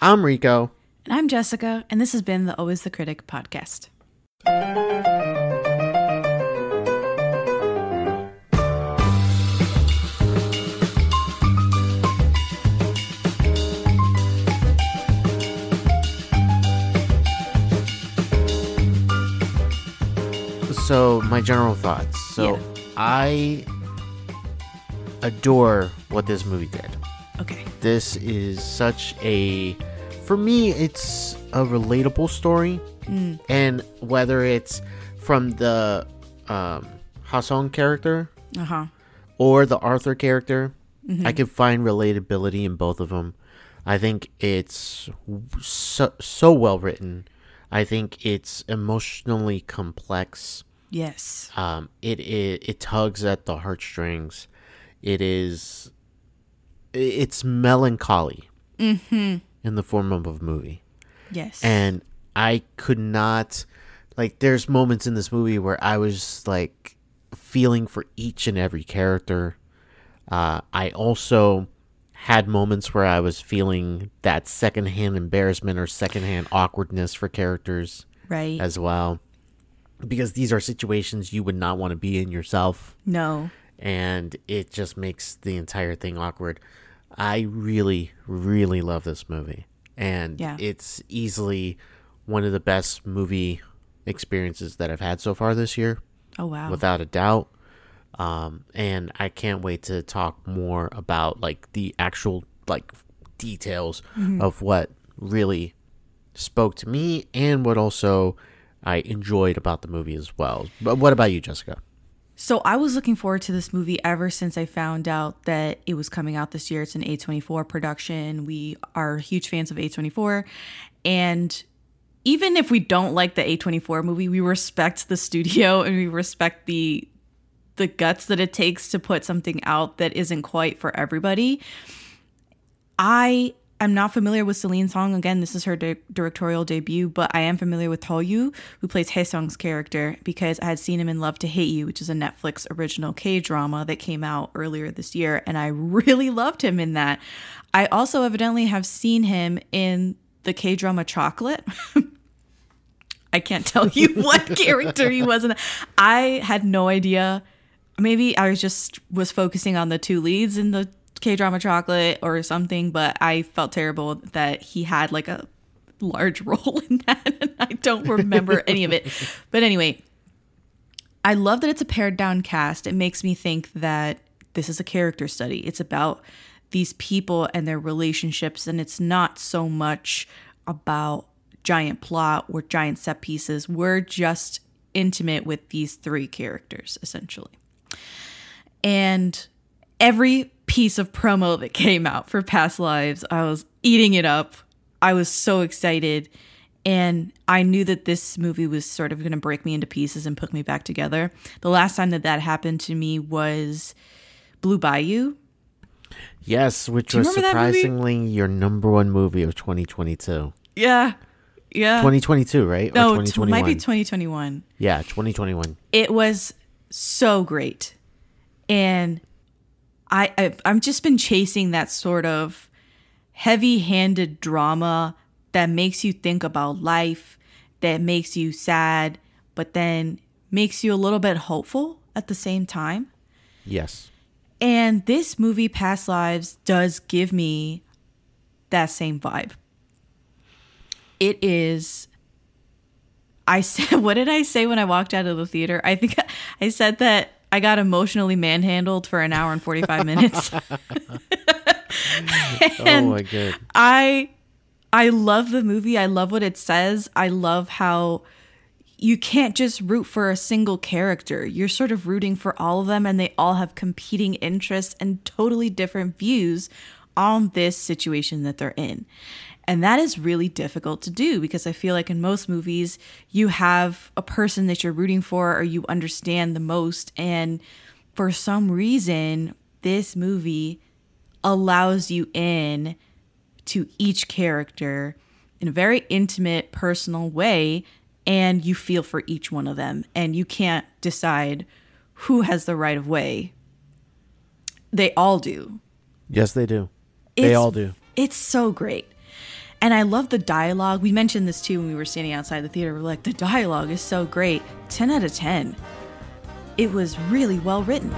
Speaker 1: I'm Rico.
Speaker 2: And I'm Jessica, and this has been the Always the Critic podcast.
Speaker 1: So, my general thoughts. So,
Speaker 2: Yeah.
Speaker 1: I adore what this movie did.
Speaker 2: Okay.
Speaker 1: this is such a for me it's a relatable story and whether it's from the um Hae Sung character
Speaker 2: Uh huh.
Speaker 1: or the Arthur character I can find relatability in both of them I think it's so, so well written I think it's emotionally complex
Speaker 2: Yes.
Speaker 1: um, it, it it tugs at the heartstrings. It is it's melancholy in the form of a movie,
Speaker 2: Yes.
Speaker 1: and I could not like there's moments in this movie where I was like feeling for each and every character. Uh, I also had moments where I was feeling that secondhand embarrassment or secondhand awkwardness for characters
Speaker 2: Right.
Speaker 1: as well. Because these are situations you would not want to be in yourself
Speaker 2: no.
Speaker 1: and it just makes the entire thing awkward. I really, really love this movie, and
Speaker 2: Yeah.
Speaker 1: it's easily one of the best movie experiences that I've had so far this year,
Speaker 2: Oh wow.
Speaker 1: without a doubt. Um, and I can't wait to talk more about like the actual like details of what really spoke to me and what also I enjoyed about the movie as well. But what about you, Jessica?
Speaker 2: So I was looking forward to this movie ever since I found out that it was coming out this year. It's an A24 production. We are huge fans of A24 and even if we don't like the A24 movie, we respect the studio and we respect the the guts that it takes to put something out that isn't quite for everybody. I am not familiar with Celine Song. Again, this is her di- directorial debut, but I am familiar with Yoo, who plays Hae Sung's character, because I had seen him in Love to Hate You, which is a Netflix original K drama that came out earlier this year, and I really loved him in that. I also evidently have seen him in the K drama Chocolate. I can't tell you what character he was in. that. I had no idea. Maybe I was just was focusing on the two leads in the K drama Chocolate or something, but I felt terrible that he had like a large role in that, and I don't remember any of it. But anyway, I love that it's a pared down cast. It makes me think that this is a character study. It's about these people and their relationships, and it's not so much about giant plot or giant set pieces. We're just intimate with these three characters, essentially. And every piece of promo that came out for Past Lives, I was eating it up. I was so excited. And I knew that this movie was sort of going to break me into pieces and put me back together. The last time that that happened to me was Blue Bayou.
Speaker 1: Yes, which was
Speaker 2: remember that movie?
Speaker 1: surprisingly your number one movie of 2022.
Speaker 2: Yeah. Yeah.
Speaker 1: 2022, right?
Speaker 2: no, it
Speaker 1: 2021?
Speaker 2: might be 2021.
Speaker 1: yeah, 2021.
Speaker 2: it was so great and I, I i've just been chasing that sort of heavy-handed drama that makes you think about life that makes you sad but then makes you a little bit hopeful at the same time
Speaker 1: Yes.
Speaker 2: and this movie past lives does give me that same vibe it is I said, what did I say when I walked out of the theater? I think I said that I got emotionally manhandled for an hour and 45 minutes. Oh, and
Speaker 1: oh my god.
Speaker 2: I I love the movie. I love what it says. I love how you can't just root for a single character. You're sort of rooting for all of them and they all have competing interests and totally different views on this situation that they're in. And that is really difficult to do because I feel like in most movies, you have a person that you're rooting for or you understand the most. And for some reason, this movie allows you in to each character in a very intimate, personal way. And you feel for each one of them. And you can't decide who has the right of way. They all do.
Speaker 1: Yes, they do. they all do.
Speaker 2: It's so great. And I love the dialogue. We mentioned this too when we were standing outside the theater. We're like, the dialogue is so great. 10 out of 10. It was really well written.